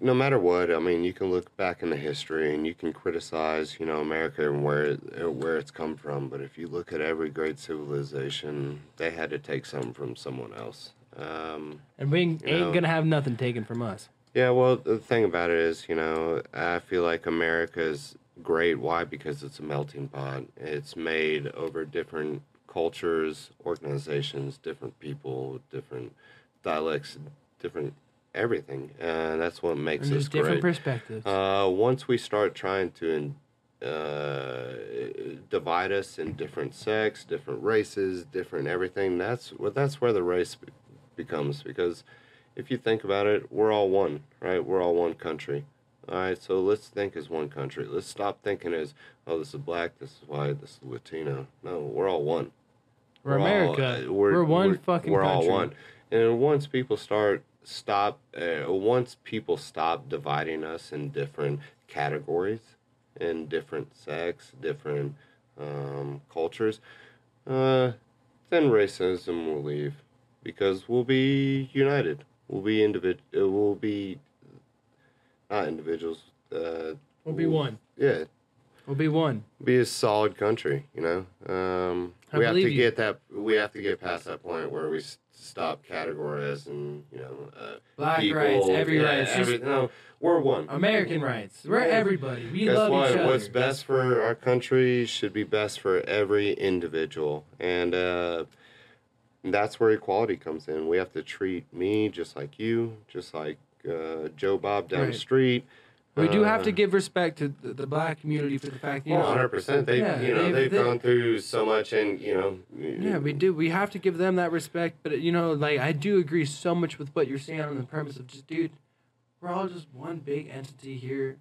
No matter what, I mean, you can look back in the history and you can criticize, you know, America and where it, where it's come from. But if you look at every great civilization, they had to take something from someone else. Um, And we ain't know. gonna have nothing taken from us. Yeah, well, the thing about it is, you know, I feel like America's great. Why? Because it's a melting pot. It's made over different cultures, organizations, different people, different dialects, different everything. And that's what makes And us just different great. perspectives. Uh, once we start trying to uh, divide us in different sects, different races, different everything, that's well, that's where the race be- becomes. Because if you think about it, we're all one, right? We're all one country. All right, so let's think as one country. Let's stop thinking as, oh, this is black, this is white, this is Latino. No, we're all one. we're all- America. uh, we're, one fucking we're country. all one and once people start stop uh, once people stop dividing us in different categories in different sects different um, cultures uh, then racism will leave because we'll be united we'll be individ- uh, we'll be not individuals uh, We'll be one. yeah We'll be one. be a solid country, you know. Um, we have to you. get that. We have to get past that point where we stop categorizing, you know, uh, Black people. rights, every yeah, right. It's just every- no, we're one. American rights. We're everybody. We Guess love what? each other. What's best for our country should be best for every individual, and uh, that's where equality comes in. We have to treat me just like you, just like uh, Joe Bob down Right. the street. We do have to Uh, give respect to the, the black community for the fact, you One know. hundred percent. They, Yeah, you know, they've- they've they- gone through so much, and you know. Yeah, we do. We have to give them that respect. But you know, like I do agree so much with what you're saying on the premise of just, dude, we're all just one big entity here.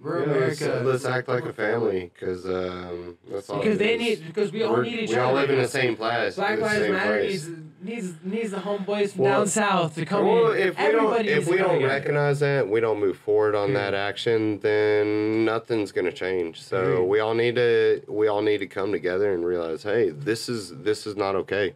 We're Yeah, let's- America. Let's, act like a family, because um, that's all. because they is. need because we all We're- need each we other. We all live in the same place. Black the Lives Matter needs needs needs the homeboys from Well- down south to come Well, in. if we don't, if we don't recognize that, we don't move forward on that action, then nothing's gonna change. So Agreed. we all need to, we all need to come together and realize, hey, this is this is not okay,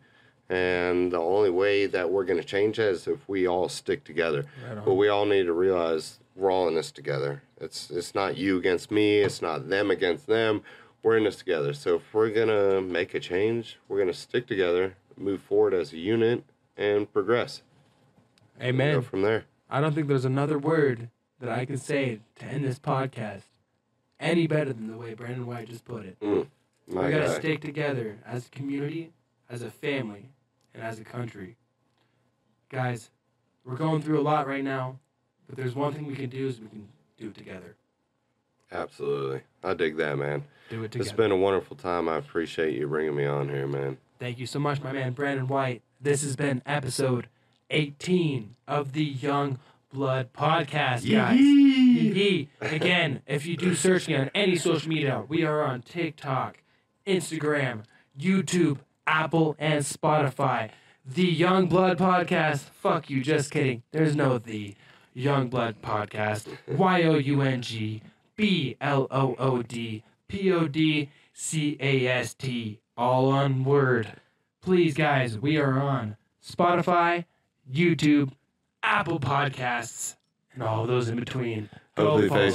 and the only way that we're gonna change that is if we all stick together. Right. But we all need to realize we're all in this together. It's it's not you against me. It's not them against them. We're in this together. So if we're gonna make a change, we're gonna stick together, move forward as a unit, and progress. Go Amen. from there. I don't think there's another word that I can say to end this podcast any better than the way Brandon White just put it. Mm, we gotta guy. stick together as a community, as a family, and as a country. Guys, we're going through a lot right now, but there's one thing we can do is we can do it together. Absolutely. I dig that, man. Do it It's together. been a wonderful time. I appreciate you bringing me on here, man. Thank you so much, my man Brandon White. This has been episode 18 of the Young Blood Podcast, guys. Yee. Again, if you do search me on any social media, we are on TikTok, Instagram, YouTube, Apple, and Spotify. The Young Blood Podcast. Fuck you, just kidding. There's no the Young Blood Podcast. Y O U N G B L O O D P O D C A S T. All on word. Please, guys, we are on Spotify, YouTube, Apple Podcasts, and all those in between. Go Hopefully follow.